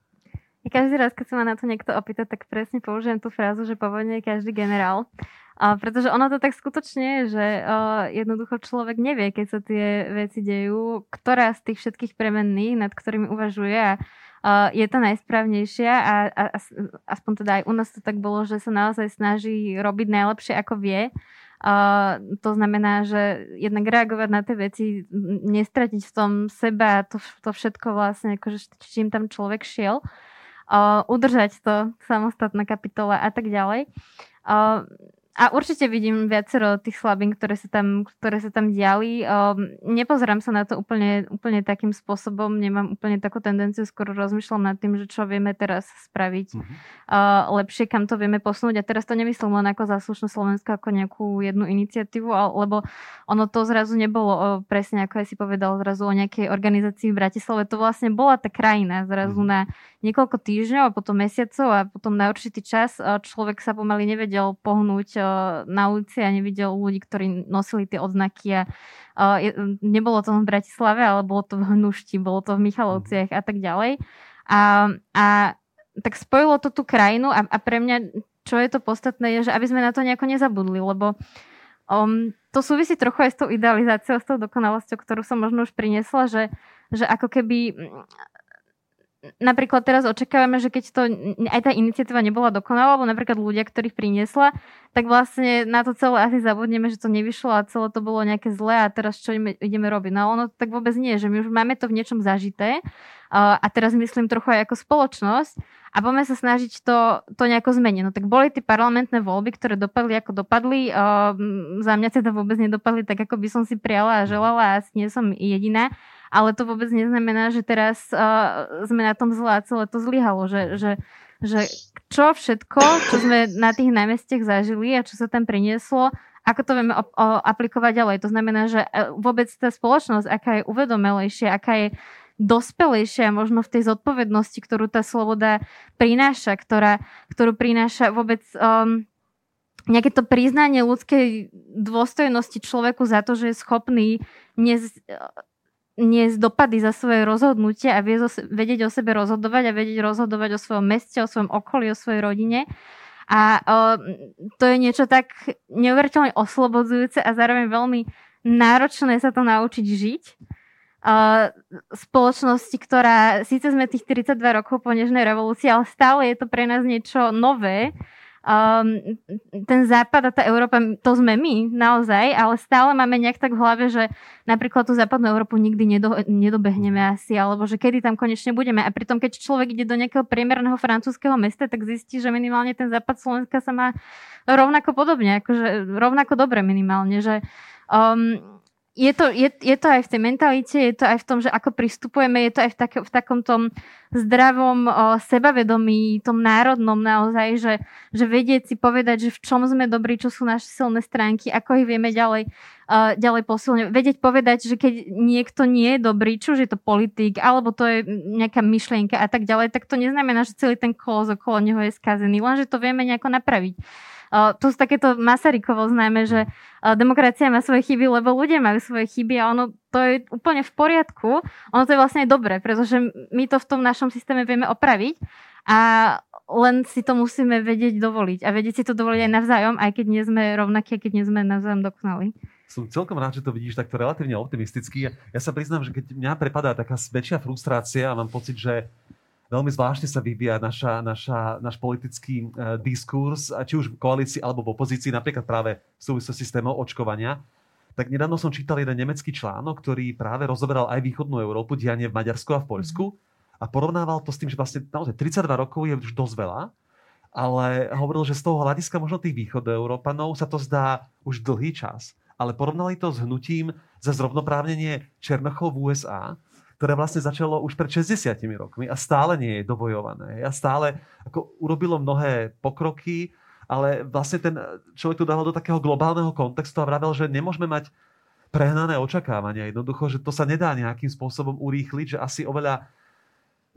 Každý raz, keď sa ma na to niekto opýta, tak presne použijem tú frázu, že po vojne je každý generál. A pretože ono to tak skutočne je, že uh, jednoducho človek nevie, keď sa tie veci dejú, ktorá z tých všetkých premenných, nad ktorými uvažuje a uh, je to najsprávnejšia a, a, a aspoň teda aj u nás to tak bolo, že sa naozaj snaží robiť najlepšie ako vie To znamená, že jednak reagovať na tie veci, nestratiť v tom seba, to, to všetko vlastne, akože, čím tam človek šiel, uh, udržať to samostatná kapitola a tak ďalej. Uh, a určite vidím viacero tých slabín, ktoré sa tam, ktoré sa tam diali. Um, nepozerám sa na to úplne, úplne takým spôsobom, nemám úplne takú tendenciu, skoro rozmýšľam nad tým, že čo vieme teraz spraviť uh-huh. uh, lepšie, kam to vieme posunúť. A teraz to nemyslím len ako záslušné Slovensko, ako nejakú jednu iniciatívu, lebo ono to zrazu nebolo uh, presne, ako aj si povedal, zrazu o nejakej organizácii v Bratislave. To vlastne bola tá krajina zrazu uh-huh. na niekoľko týždňov a potom mesiacov a potom na určitý čas človek sa pomaly nevedel pohnúť na ulici a nevidel ľudí, ktorí nosili tie odznaky a nebolo to v Bratislave, ale bolo to v Hnušti, bolo to v Michalovciach a tak ďalej. A, a tak spojilo to tú krajinu a, a pre mňa, čo je to podstatné, je, že aby sme na to nejako nezabudli, lebo um, to súvisí trochu aj s tou idealizáciou, s tou dokonalosťou, ktorú som možno už priniesla, že, že ako keby napríklad teraz očakávame, že keď to aj tá iniciatíva nebola dokonalá, alebo napríklad ľudia, ktorých priniesla, tak vlastne na to celé asi zabudneme, že to nevyšlo a celé to bolo nejaké zlé a teraz čo ideme, robiť. No ono tak vôbec nie, že my už máme to v niečom zažité a teraz myslím trochu aj ako spoločnosť a poďme sa snažiť to, to nejako zmeniť. No tak boli tie parlamentné voľby, ktoré dopadli ako dopadli. za mňa teda vôbec nedopadli tak, ako by som si priala a želala a asi nie som jediná ale to vôbec neznamená, že teraz uh, sme na tom zle celé to zlyhalo, že, že, že čo všetko, čo sme na tých námestiach zažili a čo sa tam prinieslo, ako to vieme o, o, aplikovať ďalej. To znamená, že e, vôbec tá spoločnosť, aká je uvedomelejšia, aká je dospelejšia možno v tej zodpovednosti, ktorú tá sloboda prináša, ktorá, ktorú prináša vôbec um, nejaké to priznanie ľudskej dôstojnosti človeku za to, že je schopný nes, niesť dopady za svoje rozhodnutie a vedieť o sebe rozhodovať a vedieť rozhodovať o svojom meste, o svojom okolí, o svojej rodine. A o, to je niečo tak neuveriteľne oslobodzujúce a zároveň veľmi náročné sa to naučiť žiť. O, spoločnosti, ktorá, síce sme tých 32 rokov po Nežnej revolúcii, ale stále je to pre nás niečo nové um, ten západ a tá Európa, to sme my naozaj, ale stále máme nejak tak v hlave, že napríklad tú západnú Európu nikdy nedo, nedobehneme asi, alebo že kedy tam konečne budeme. A pritom, keď človek ide do nejakého priemerného francúzského mesta, tak zistí, že minimálne ten západ Slovenska sa má rovnako podobne, akože rovnako dobre minimálne, že um, je to, je, je to aj v tej mentalite, je to aj v tom, že ako pristupujeme, je to aj v, tak, v takom tom zdravom o, sebavedomí, tom národnom naozaj, že, že vedieť si povedať, že v čom sme dobrí, čo sú naše silné stránky, ako ich vieme ďalej, uh, ďalej posilňovať. Vedieť povedať, že keď niekto nie je dobrý, či už je to politik, alebo to je nejaká myšlienka a tak ďalej, tak to neznamená, že celý ten kolos okolo neho je skazený, lenže to vieme nejako napraviť. Tu sú takéto Masarykovo známe, že uh, demokracia má svoje chyby, lebo ľudia majú svoje chyby a ono to je úplne v poriadku. Ono to je vlastne dobré, pretože my to v tom našom systéme vieme opraviť a len si to musíme vedieť dovoliť a vedieť si to dovoliť aj navzájom, aj keď nie sme rovnakí, keď nie sme navzájom dokonali. Som celkom rád, že to vidíš takto relatívne optimisticky. Ja sa priznám, že keď mňa prepadá taká väčšia frustrácia a mám pocit, že veľmi zvláštne sa vyvíja naša, naša, náš politický uh, diskurs, či už v koalícii alebo v opozícii, napríklad práve v súvislosti s témou očkovania. Tak nedávno som čítal jeden nemecký článok, ktorý práve rozoberal aj východnú Európu, dianie v Maďarsku a v Poľsku a porovnával to s tým, že vlastne naozaj 32 rokov je už dosť veľa, ale hovoril, že z toho hľadiska možno tých východoeurópanov sa to zdá už dlhý čas. Ale porovnali to s hnutím za zrovnoprávnenie Černochov v USA, ktoré vlastne začalo už pred 60 rokmi a stále nie je dobojované. A stále ako urobilo mnohé pokroky, ale vlastne ten človek to dával do takého globálneho kontextu a vravel, že nemôžeme mať prehnané očakávania. Jednoducho, že to sa nedá nejakým spôsobom urýchliť, že asi oveľa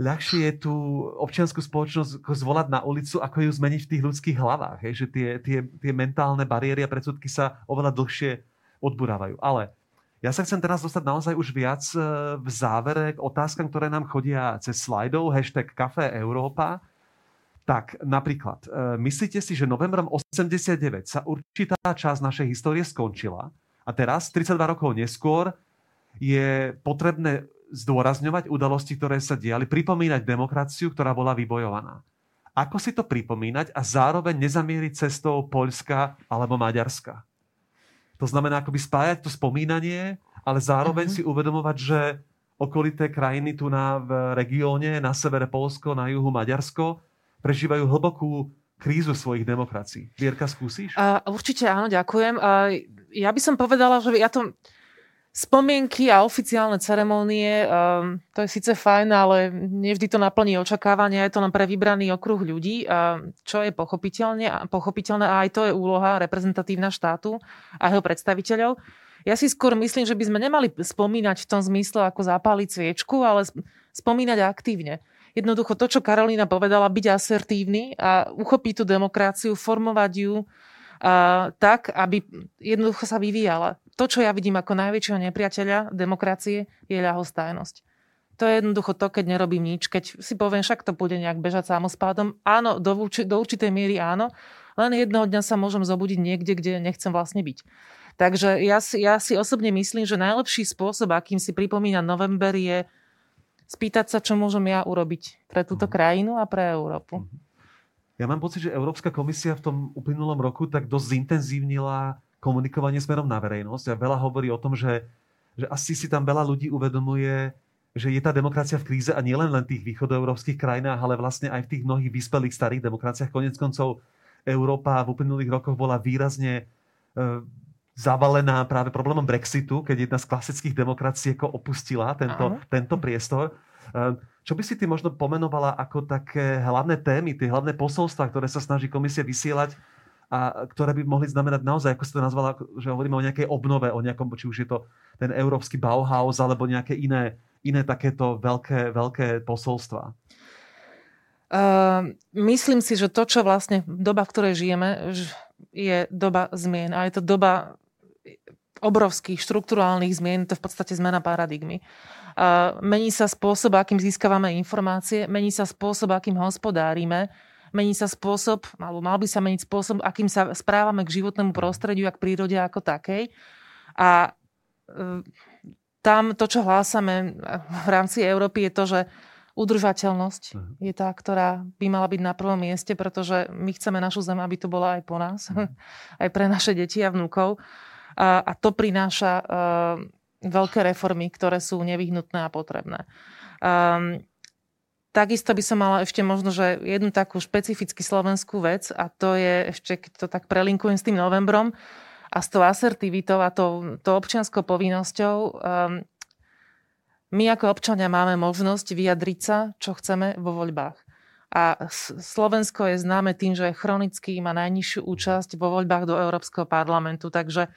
ľahšie je tú občianskú spoločnosť zvolať na ulicu, ako ju zmeniť v tých ľudských hlavách. Hej? Že tie, tie, tie mentálne bariéry a predsudky sa oveľa dlhšie odburávajú. Ale ja sa chcem teraz dostať naozaj už viac e, v závere k otázkam, ktoré nám chodia cez slajdov, hashtag Café Európa. Tak napríklad, e, myslíte si, že novembrom 89 sa určitá časť našej histórie skončila a teraz, 32 rokov neskôr, je potrebné zdôrazňovať udalosti, ktoré sa diali, pripomínať demokraciu, ktorá bola vybojovaná. Ako si to pripomínať a zároveň nezamieriť cestou Poľska alebo Maďarska? To znamená akoby spájať to spomínanie, ale zároveň uh-huh. si uvedomovať, že okolité krajiny tu na v regióne, na severe Polsko, na juhu Maďarsko, prežívajú hlbokú krízu svojich demokracií. Vierka, skúsiš? Uh, určite áno, ďakujem. Uh, ja by som povedala, že ja to Spomienky a oficiálne ceremónie, um, to je síce fajn, ale nevždy to naplní očakávania, je to len pre vybraný okruh ľudí, um, čo je pochopiteľne, pochopiteľné a aj to je úloha reprezentatívna štátu a jeho predstaviteľov. Ja si skôr myslím, že by sme nemali spomínať v tom zmysle, ako zapáliť sviečku, ale spomínať aktívne. Jednoducho to, čo Karolína povedala, byť asertívny a uchopiť tú demokraciu, formovať ju, tak, aby jednoducho sa vyvíjala. To, čo ja vidím ako najväčšieho nepriateľa demokracie, je ľahostajnosť. To je jednoducho to, keď nerobím nič, keď si poviem, však to bude nejak bežať samospádom. Áno, do, do určitej miery áno, len jedného dňa sa môžem zobudiť niekde, kde nechcem vlastne byť. Takže ja si, ja si osobne myslím, že najlepší spôsob, akým si pripomína november, je spýtať sa, čo môžem ja urobiť pre túto mhm. krajinu a pre Európu. Mhm. Ja mám pocit, že Európska komisia v tom uplynulom roku tak dosť zintenzívnila komunikovanie smerom na verejnosť a veľa hovorí o tom, že, že asi si tam veľa ľudí uvedomuje, že je tá demokracia v kríze a nielen len v tých východoeurópskych krajinách, ale vlastne aj v tých mnohých vyspelých starých demokraciách. Konec koncov Európa v uplynulých rokoch bola výrazne e, zavalená práve problémom Brexitu, keď jedna z klasických demokracií ako opustila tento, tento priestor. E, čo by si ty možno pomenovala ako také hlavné témy, tie hlavné posolstva, ktoré sa snaží komisia vysielať a ktoré by mohli znamenať naozaj, ako si to nazvala, že hovoríme o nejakej obnove, o nejakom, či už je to ten európsky Bauhaus alebo nejaké iné, iné takéto veľké, veľké posolstva? Uh, myslím si, že to, čo vlastne doba, v ktorej žijeme, je doba zmien. A je to doba obrovských štruktúrálnych zmien, to v podstate zmena paradigmy. Uh, mení sa spôsob, akým získavame informácie, mení sa spôsob, akým hospodárime, mení sa spôsob, alebo mal by sa meniť spôsob, akým sa správame k životnému prostrediu a k prírode ako takej. A e, tam to, čo hlásame v rámci Európy, je to, že udržateľnosť mhm. je tá, ktorá by mala byť na prvom mieste, pretože my chceme našu zem, aby to bola aj po nás, mhm. aj pre naše deti a vnúkov. A, a to prináša uh, veľké reformy, ktoré sú nevyhnutné a potrebné. Um, Takisto by som mala ešte možno, že jednu takú špecificky slovenskú vec a to je ešte, keď to tak prelinkujem s tým novembrom a s tou asertivitou a tou, tou občianskou povinnosťou, um, my ako občania máme možnosť vyjadriť sa, čo chceme vo voľbách. A Slovensko je známe tým, že chronicky má najnižšiu účasť vo voľbách do Európskeho parlamentu, takže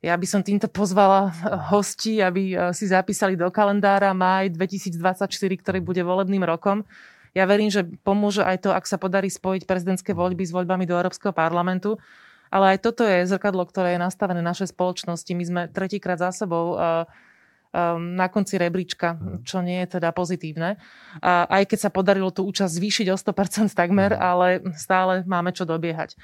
ja by som týmto pozvala hostí, aby e, si zapísali do kalendára maj 2024, ktorý bude volebným rokom. Ja verím, že pomôže aj to, ak sa podarí spojiť prezidentské voľby s voľbami do Európskeho parlamentu. Ale aj toto je zrkadlo, ktoré je nastavené našej spoločnosti. My sme tretíkrát za sebou um, na konci rebríčka, mhm. čo nie je teda pozitívne. A aj keď sa podarilo tú účasť zvýšiť o 100% takmer, mhm. ale stále máme čo dobiehať.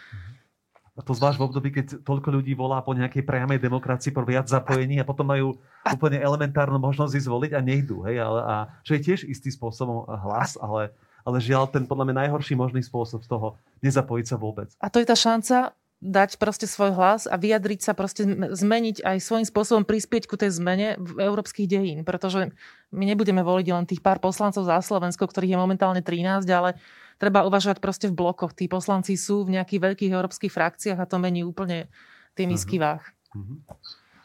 A to zvlášť v období, keď toľko ľudí volá po nejakej priamej demokracii, po viac zapojení a potom majú úplne elementárnu možnosť ísť voliť a nejdú. Hej? Ale, a, čo je tiež istý spôsobom hlas, ale, ale žiaľ ten podľa mňa najhorší možný spôsob z toho nezapojiť sa vôbec. A to je tá šanca dať proste svoj hlas a vyjadriť sa, proste zmeniť aj svojím spôsobom prispieť ku tej zmene v európskych dejín. Pretože my nebudeme voliť len tých pár poslancov za Slovensko, ktorých je momentálne 13, ale treba uvažovať proste v blokoch. Tí poslanci sú v nejakých veľkých európskych frakciách a to mení úplne tie mhm. misky váh. Mhm.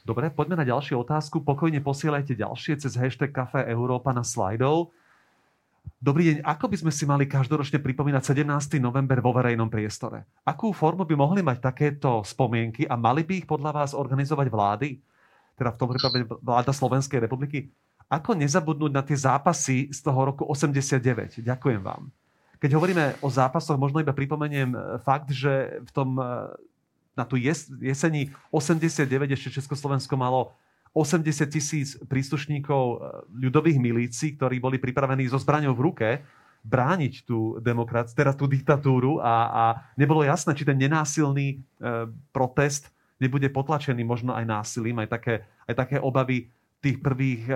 Dobre, poďme na ďalšiu otázku. Pokojne posielajte ďalšie cez hashtag Café Európa na slajdov. Dobrý deň, ako by sme si mali každoročne pripomínať 17. november vo verejnom priestore? Akú formu by mohli mať takéto spomienky a mali by ich podľa vás organizovať vlády? Teda v tom prípade vláda Slovenskej republiky. Ako nezabudnúť na tie zápasy z toho roku 89? Ďakujem vám. Keď hovoríme o zápasoch, možno iba pripomeniem e, fakt, že v tom, e, na tú jes, jesení 89 ešte Československo malo 80 tisíc príslušníkov e, ľudových milícií, ktorí boli pripravení so zbraňou v ruke brániť tú demokraciu, teda tú diktatúru a, a nebolo jasné, či ten nenásilný e, protest nebude potlačený možno aj násilím, aj také, aj také obavy tých prvých e,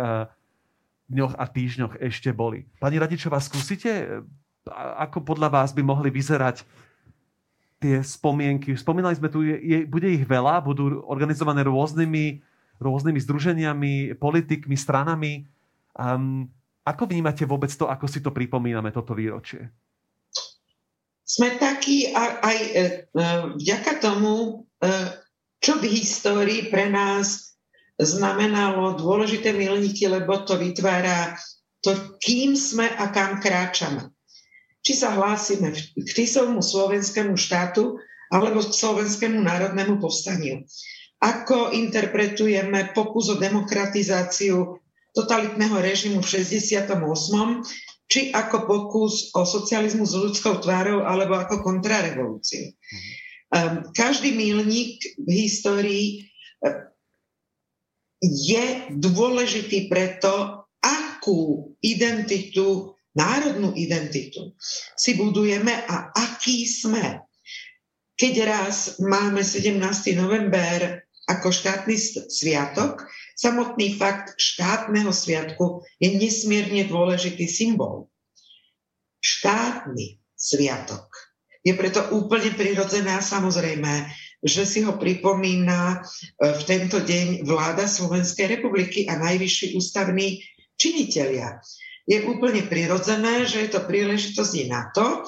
dňoch a týždňoch ešte boli. Pani Radičová, skúsite ako podľa vás by mohli vyzerať tie spomienky? Spomínali sme tu, je, bude ich veľa, budú organizované rôznymi, rôznymi združeniami, politikmi, stranami. Um, ako vnímate vôbec to, ako si to pripomíname, toto výročie? Sme takí aj e, e, vďaka tomu, e, čo v histórii pre nás znamenalo dôležité milníky, lebo to vytvára to, kým sme a kam kráčame či sa hlásime k Tisovmu slovenskému štátu alebo k slovenskému národnému povstaniu. Ako interpretujeme pokus o demokratizáciu totalitného režimu v 68. či ako pokus o socializmu s ľudskou tvárou alebo ako kontrarevolúciu. Um, každý milník v histórii uh, je dôležitý preto, akú identitu, národnú identitu si budujeme a aký sme. Keď raz máme 17. november ako štátny sviatok, samotný fakt štátneho sviatku je nesmierne dôležitý symbol. Štátny sviatok je preto úplne prirodzené a samozrejme, že si ho pripomína e, v tento deň vláda Slovenskej republiky a najvyšší ústavní činitelia. Je úplne prirodzené, že je to príležitosť na to,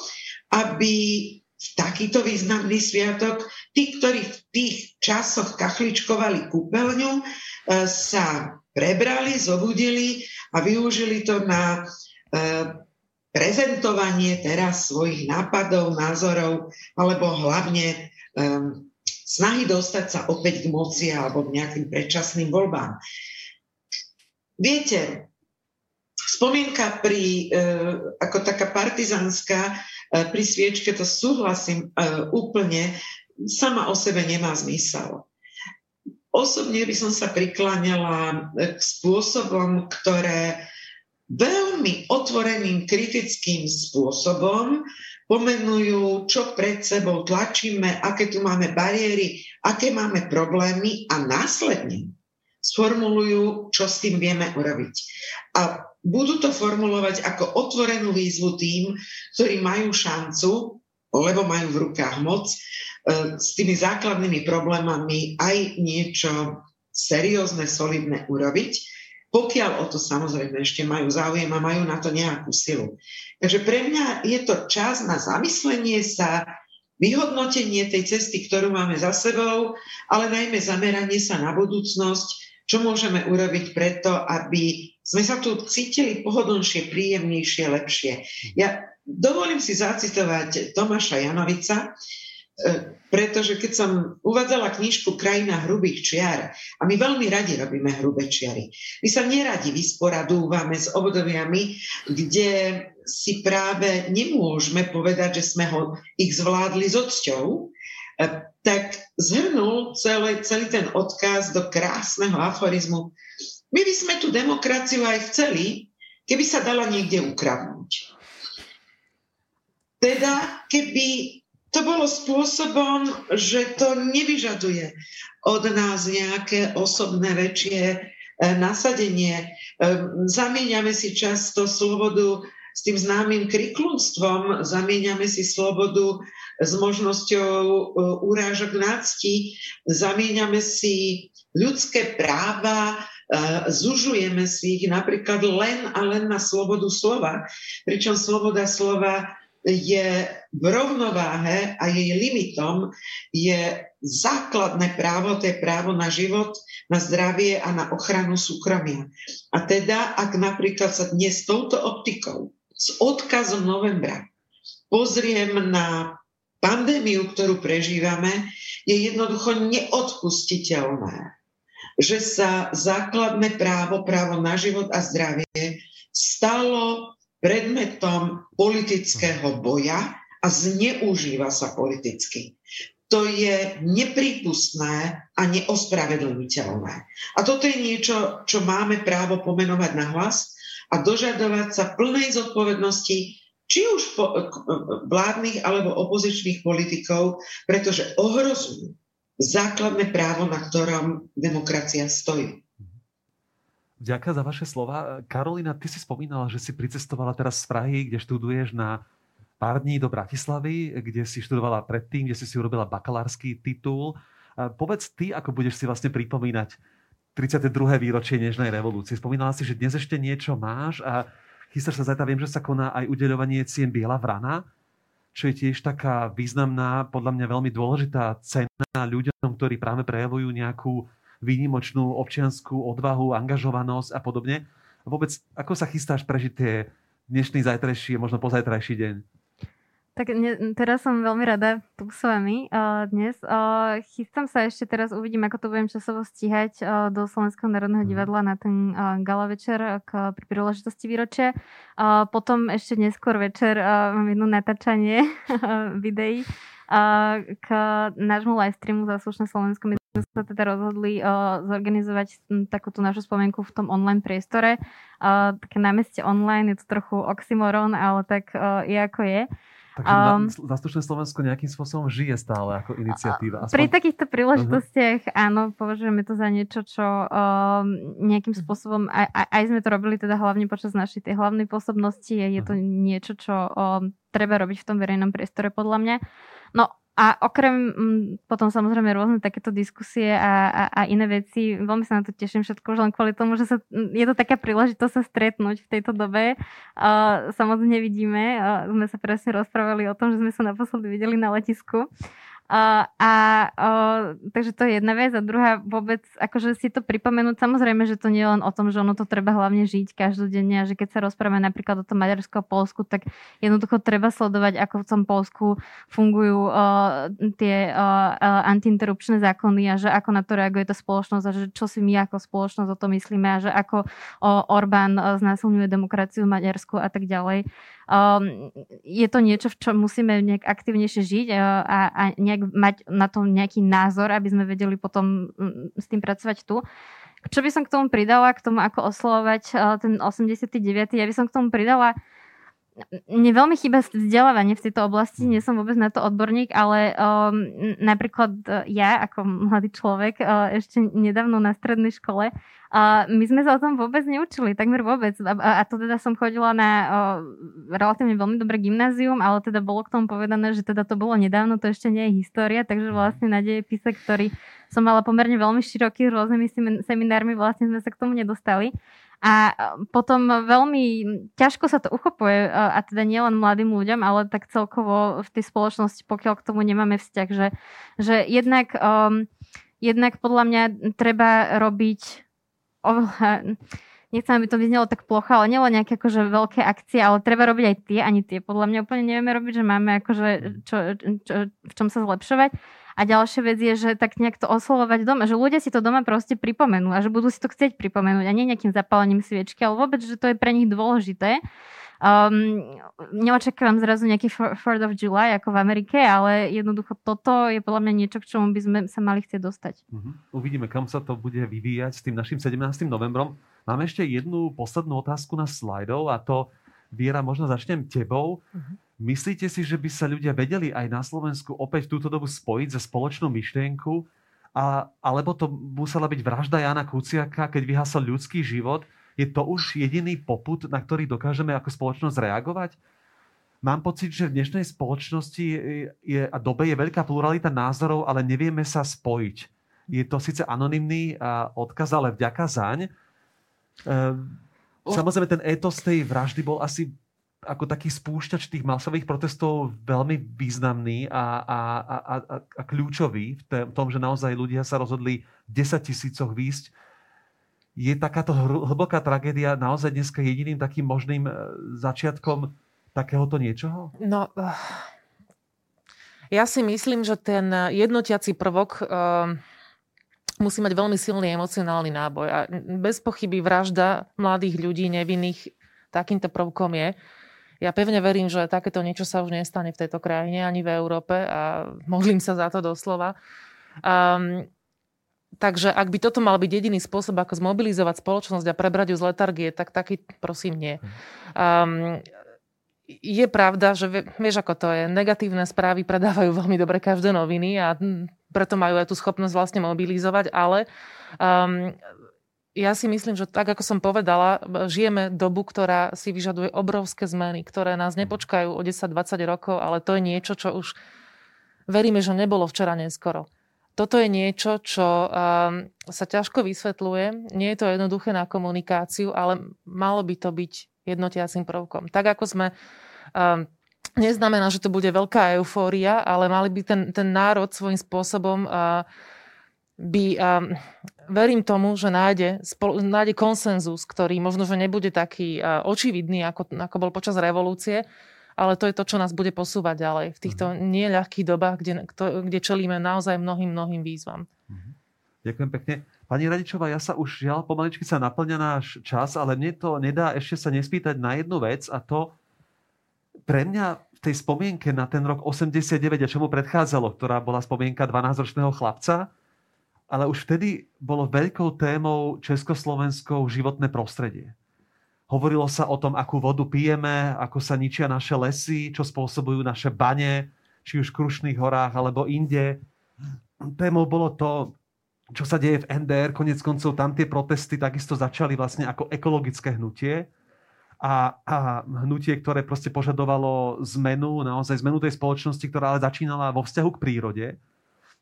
aby v takýto významný sviatok tí, ktorí v tých časoch kachličkovali kúpeľňu, e, sa prebrali, zobudili a využili to na e, prezentovanie teraz svojich nápadov, názorov, alebo hlavne um, snahy dostať sa opäť k moci alebo k nejakým predčasným voľbám. Viete, spomienka pri, ako taká partizánska uh, pri sviečke, to súhlasím úplne, sama o sebe nemá zmysel. Osobne by som sa prikláňala k spôsobom, ktoré veľmi otvoreným kritickým spôsobom pomenujú, čo pred sebou tlačíme, aké tu máme bariéry, aké máme problémy a následne sformulujú, čo s tým vieme urobiť. A budú to formulovať ako otvorenú výzvu tým, ktorí majú šancu, lebo majú v rukách moc, e, s tými základnými problémami aj niečo seriózne, solidné urobiť pokiaľ o to samozrejme ešte majú záujem a majú na to nejakú silu. Takže pre mňa je to čas na zamyslenie sa, vyhodnotenie tej cesty, ktorú máme za sebou, ale najmä zameranie sa na budúcnosť, čo môžeme urobiť preto, aby sme sa tu cítili pohodlnejšie, príjemnejšie, lepšie. Ja dovolím si zacitovať Tomáša Janovica, E, pretože keď som uvádzala knižku Krajina hrubých čiar, a my veľmi radi robíme hrubé čiary, my sa neradi vysporadúvame s obdobiami, kde si práve nemôžeme povedať, že sme ho ich zvládli s odsťou, e, tak zhrnul celý, celý ten odkaz do krásneho aforizmu. My by sme tú demokraciu aj chceli, keby sa dala niekde ukradnúť. Teda, keby to bolo spôsobom, že to nevyžaduje od nás nejaké osobné väčšie e, nasadenie. E, zamieňame si často slobodu s tým známym kriklunstvom, zamieňame si slobodu s možnosťou e, urážok nácti, zamieňame si ľudské práva, zužujeme si ich napríklad len a len na slobodu slova, pričom sloboda slova je v rovnováhe a jej limitom je základné právo, to je právo na život, na zdravie a na ochranu súkromia. A teda, ak napríklad sa dnes touto optikou s odkazom novembra pozriem na pandémiu, ktorú prežívame, je jednoducho neodpustiteľné, že sa základné právo, právo na život a zdravie stalo predmetom politického boja a zneužíva sa politicky. To je neprípustné a neospravedlniteľné. A toto je niečo, čo máme právo pomenovať na hlas a dožadovať sa plnej zodpovednosti či už po, vládnych alebo opozičných politikov, pretože ohrozujú základné právo, na ktorom demokracia stojí. Ďakujem za vaše slova. Karolina, ty si spomínala, že si pricestovala teraz z Prahy, kde študuješ na pár dní do Bratislavy, kde si študovala predtým, kde si si urobila bakalársky titul. Povedz ty, ako budeš si vlastne pripomínať 32. výročie Nežnej revolúcie. Spomínala si, že dnes ešte niečo máš a chystáš sa zajtra, viem, že sa koná aj udeľovanie cien Biela vrana, čo je tiež taká významná, podľa mňa veľmi dôležitá cena ľuďom, ktorí práve prejavujú nejakú výnimočnú občianskú odvahu, angažovanosť a podobne. A vôbec, ako sa chystáš prežiť tie dnešný, zajtrajší možno pozajtrajší deň? Tak ne, teraz som veľmi rada tu s vami uh, dnes. Uh, chystám sa ešte teraz, uvidím, ako to budem časovo stíhať uh, do Slovenského národného mhm. divadla na ten uh, gala večer k, pri príležitosti výročia. Uh, potom ešte neskôr večer uh, mám jedno natáčanie videí uh, k nášmu live streamu za slušné Slovensko. Sme sa teda rozhodli uh, zorganizovať takúto našu spomienku v tom online priestore. Uh, také námestie online, je to trochu oxymoron, ale tak uh, je ako je. Takže um, Zastupné Slovensko nejakým spôsobom žije stále ako iniciatíva. Aspoň... Pri takýchto príležitostiach uh-huh. áno, považujeme to za niečo, čo um, nejakým mhm. spôsobom, aj, aj, sme to robili teda hlavne počas našej tej hlavnej pôsobnosti, je to uh-huh. niečo, čo um, treba robiť v tom verejnom priestore podľa mňa. No a okrem mm, potom samozrejme rôzne takéto diskusie a, a, a iné veci, veľmi sa na to teším všetko už len kvôli tomu, že sa, mm, je to taká príležitosť sa stretnúť v tejto dobe. Uh, samozrejme nevidíme, uh, sme sa presne rozprávali o tom, že sme sa naposledy videli na letisku. Uh, a uh, takže to je jedna vec a druhá vôbec, akože si to pripomenúť, samozrejme, že to nie je len o tom, že ono to treba hlavne žiť každodenne a že keď sa rozprávame napríklad o tom Maďarsku a Polsku, tak jednoducho treba sledovať, ako v tom Polsku fungujú uh, tie uh, uh, antiinterrupčné zákony a že ako na to reaguje tá spoločnosť a že čo si my ako spoločnosť o to myslíme a že ako uh, Orbán uh, znásilňuje demokraciu v Maďarsku a tak ďalej. Um, je to niečo, v čom musíme nejak aktivnejšie žiť uh, a, a nejak mať na to nejaký názor, aby sme vedeli potom um, s tým pracovať tu. Čo by som k tomu pridala, k tomu, ako oslovať uh, ten 89. Ja by som k tomu pridala mne veľmi chýba vzdelávanie v tejto oblasti, nie som vôbec na to odborník, ale um, napríklad uh, ja ako mladý človek uh, ešte nedávno na strednej škole a my sme sa o tom vôbec neučili, takmer vôbec. A, a to teda som chodila na o, relatívne veľmi dobré gymnázium, ale teda bolo k tomu povedané, že teda to bolo nedávno, to ešte nie je história, takže vlastne na dejepise, ktorý som mala pomerne veľmi široký, rôznymi seminármi, vlastne sme sa k tomu nedostali. A potom veľmi ťažko sa to uchopuje, a teda nielen mladým ľuďom, ale tak celkovo v tej spoločnosti, pokiaľ k tomu nemáme vzťah, že, že jednak, um, jednak podľa mňa treba robiť oveľa, nechcem, aby to vyznelo tak plocho, ale nielen nejaké akože veľké akcie, ale treba robiť aj tie, ani tie. Podľa mňa úplne nevieme robiť, že máme akože čo, čo, v čom sa zlepšovať. A ďalšia vec je, že tak nejak to oslovovať doma, že ľudia si to doma proste pripomenú a že budú si to chcieť pripomenúť a nie nejakým zapálením sviečky, ale vôbec, že to je pre nich dôležité. Um, neočakávam zrazu nejaký 4th of July ako v Amerike, ale jednoducho toto je podľa mňa niečo, k čomu by sme sa mali chcieť dostať. Uh-huh. Uvidíme, kam sa to bude vyvíjať s tým našim 17. novembrom. Máme ešte jednu poslednú otázku na slajdov a to, Viera, možno začnem tebou. Uh-huh. Myslíte si, že by sa ľudia vedeli aj na Slovensku opäť túto dobu spojiť za spoločnú myšlienku? A, alebo to musela byť vražda Jana Kuciaka, keď vyhasol ľudský život? Je to už jediný poput, na ktorý dokážeme ako spoločnosť reagovať? Mám pocit, že v dnešnej spoločnosti je, a dobe je veľká pluralita názorov, ale nevieme sa spojiť. Je to síce anonymný odkaz, ale vďaka zaň. Ehm, samozrejme, ten etos tej vraždy bol asi ako taký spúšťač tých masových protestov veľmi významný a, a, a, a, a kľúčový v tom, že naozaj ľudia sa rozhodli v 10 tisícoch výjsť je takáto hlboká tragédia naozaj dneska jediným takým možným e, začiatkom takéhoto niečoho? No, eh, ja si myslím, že ten jednotiaci prvok uh, musí mať veľmi silný emocionálny náboj. A bez pochyby vražda mladých ľudí nevinných takýmto prvkom je. Ja pevne verím, že takéto niečo sa už nestane v tejto krajine ani v Európe a modlím sa za to doslova. Um, Takže ak by toto mal byť jediný spôsob, ako zmobilizovať spoločnosť a prebrať ju z letargie, tak taký prosím nie. Um, je pravda, že vieš ako to je, negatívne správy predávajú veľmi dobre každé noviny a preto majú aj tú schopnosť vlastne mobilizovať, ale um, ja si myslím, že tak ako som povedala, žijeme dobu, ktorá si vyžaduje obrovské zmeny, ktoré nás nepočkajú o 10-20 rokov, ale to je niečo, čo už veríme, že nebolo včera neskoro toto je niečo, čo um, sa ťažko vysvetľuje. Nie je to jednoduché na komunikáciu, ale malo by to byť jednotiacím prvkom. Tak ako sme... Um, neznamená, že to bude veľká eufória, ale mali by ten, ten národ svojím spôsobom uh, by... Um, verím tomu, že nájde, spol, nájde konsenzus, ktorý možno, že nebude taký uh, očividný, ako, ako bol počas revolúcie, ale to je to, čo nás bude posúvať ďalej v týchto mhm. neľahkých dobách, kde, kde čelíme naozaj mnohým, mnohým výzvam. Mhm. Ďakujem pekne. Pani Radičová, ja sa už žiaľ pomaličky sa naplňa náš čas, ale mne to nedá ešte sa nespýtať na jednu vec a to pre mňa v tej spomienke na ten rok 89 a čomu predchádzalo, ktorá bola spomienka 12-ročného chlapca, ale už vtedy bolo veľkou témou Československou životné prostredie. Hovorilo sa o tom, akú vodu pijeme, ako sa ničia naše lesy, čo spôsobujú naše bane, či už v Krušných horách alebo inde. Témou bolo to, čo sa deje v NDR, konec koncov tam tie protesty takisto začali vlastne ako ekologické hnutie a, a hnutie, ktoré proste požadovalo zmenu, naozaj zmenu tej spoločnosti, ktorá ale začínala vo vzťahu k prírode.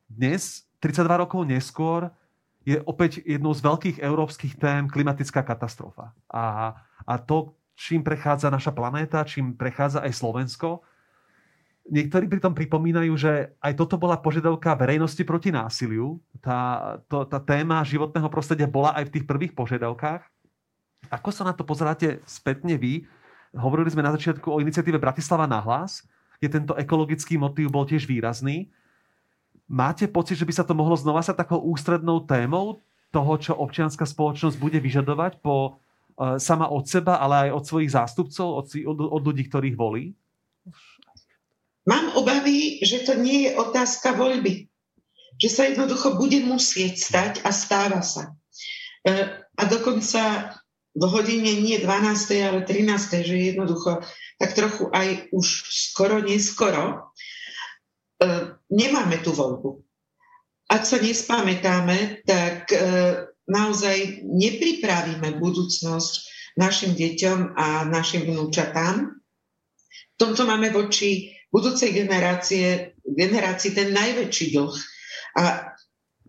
Dnes, 32 rokov neskôr, je opäť jednou z veľkých európskych tém klimatická katastrofa. A, a to, čím prechádza naša planéta, čím prechádza aj Slovensko, Niektorí pritom pripomínajú, že aj toto bola požiadavka verejnosti proti násiliu. Tá, to, tá téma životného prostredia bola aj v tých prvých požiadavkách. Ako sa na to pozeráte spätne vy? Hovorili sme na začiatku o iniciatíve Bratislava na hlas, kde tento ekologický motív bol tiež výrazný. Máte pocit, že by sa to mohlo znova sa takou ústrednou témou toho, čo občianská spoločnosť bude vyžadovať po, e, sama od seba, ale aj od svojich zástupcov, od, od, od ľudí, ktorých volí? Mám obavy, že to nie je otázka voľby. Že sa jednoducho bude musieť stať a stáva sa. E, a dokonca v hodine nie 12. ale 13. že jednoducho tak trochu aj už skoro, neskoro nemáme tú voľbu. Ak sa nespamätáme, tak e, naozaj nepripravíme budúcnosť našim deťom a našim vnúčatám. V tomto máme voči budúcej generácie, generácii ten najväčší dlh. A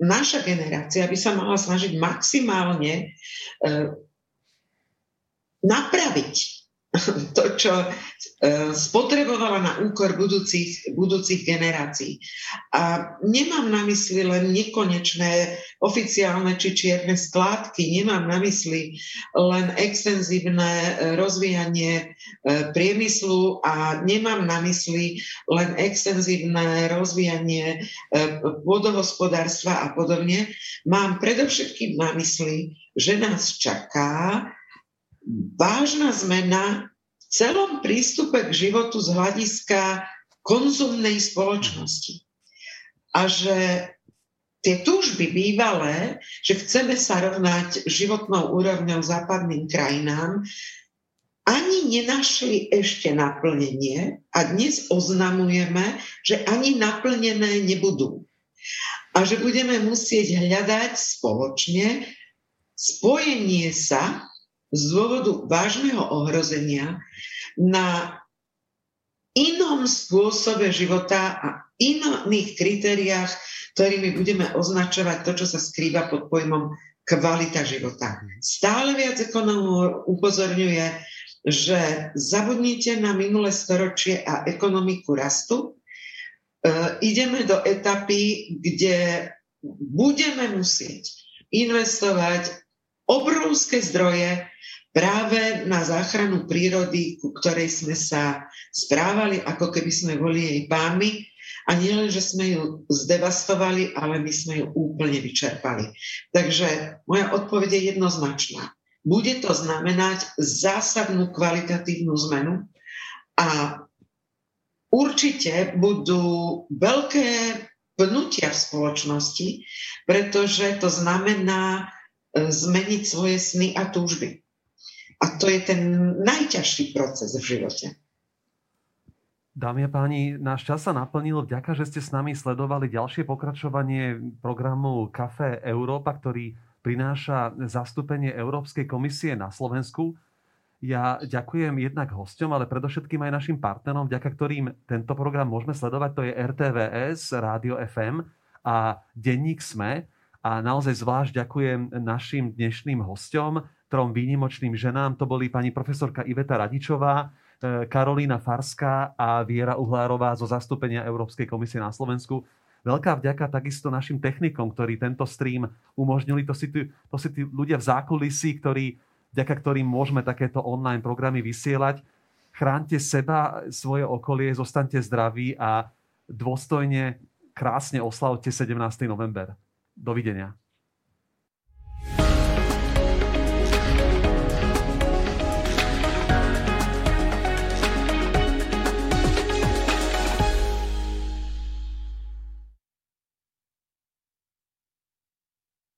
naša generácia by sa mala snažiť maximálne e, napraviť to, čo e, spotrebovala na úkor budúcich, budúcich generácií. A nemám na mysli len nekonečné oficiálne či čierne skládky, nemám na mysli len extenzívne e, rozvíjanie e, priemyslu a nemám na mysli len extenzívne rozvíjanie vodohospodárstva a podobne. Mám predovšetkým na mysli, že nás čaká vážna zmena v celom prístupe k životu z hľadiska konzumnej spoločnosti. A že tie túžby bývalé, že chceme sa rovnať životnou úrovňou západným krajinám, ani nenašli ešte naplnenie a dnes oznamujeme, že ani naplnené nebudú. A že budeme musieť hľadať spoločne spojenie sa z dôvodu vážneho ohrozenia na inom spôsobe života a iných kritériách, ktorými budeme označovať to, čo sa skrýva pod pojmom kvalita života. Stále viac ekonomov upozorňuje, že zabudnite na minulé storočie a ekonomiku rastu. E, ideme do etapy, kde budeme musieť investovať obrovské zdroje práve na záchranu prírody, ku ktorej sme sa správali, ako keby sme boli jej pánmi. A nielen, že sme ju zdevastovali, ale my sme ju úplne vyčerpali. Takže moja odpoveď je jednoznačná. Bude to znamenať zásadnú kvalitatívnu zmenu a určite budú veľké pnutia v spoločnosti, pretože to znamená zmeniť svoje sny a túžby. A to je ten najťažší proces v živote. Dámy a páni, náš čas sa naplnil vďaka, že ste s nami sledovali ďalšie pokračovanie programu Café Európa, ktorý prináša zastúpenie Európskej komisie na Slovensku. Ja ďakujem jednak hosťom, ale predovšetkým aj našim partnerom, vďaka ktorým tento program môžeme sledovať. To je RTVS, Rádio FM a Denník SME. A naozaj zvlášť ďakujem našim dnešným hosťom, trom výnimočným ženám. To boli pani profesorka Iveta Radičová, e, Karolína Farská a Viera Uhlárová zo zastúpenia Európskej komisie na Slovensku. Veľká vďaka takisto našim technikom, ktorí tento stream umožnili. To si, tí, to si tí ľudia v zákulisí, ktorí, vďaka ktorým môžeme takéto online programy vysielať. chránte seba, svoje okolie, zostaňte zdraví a dôstojne, krásne oslavte 17. november. Dovidenia.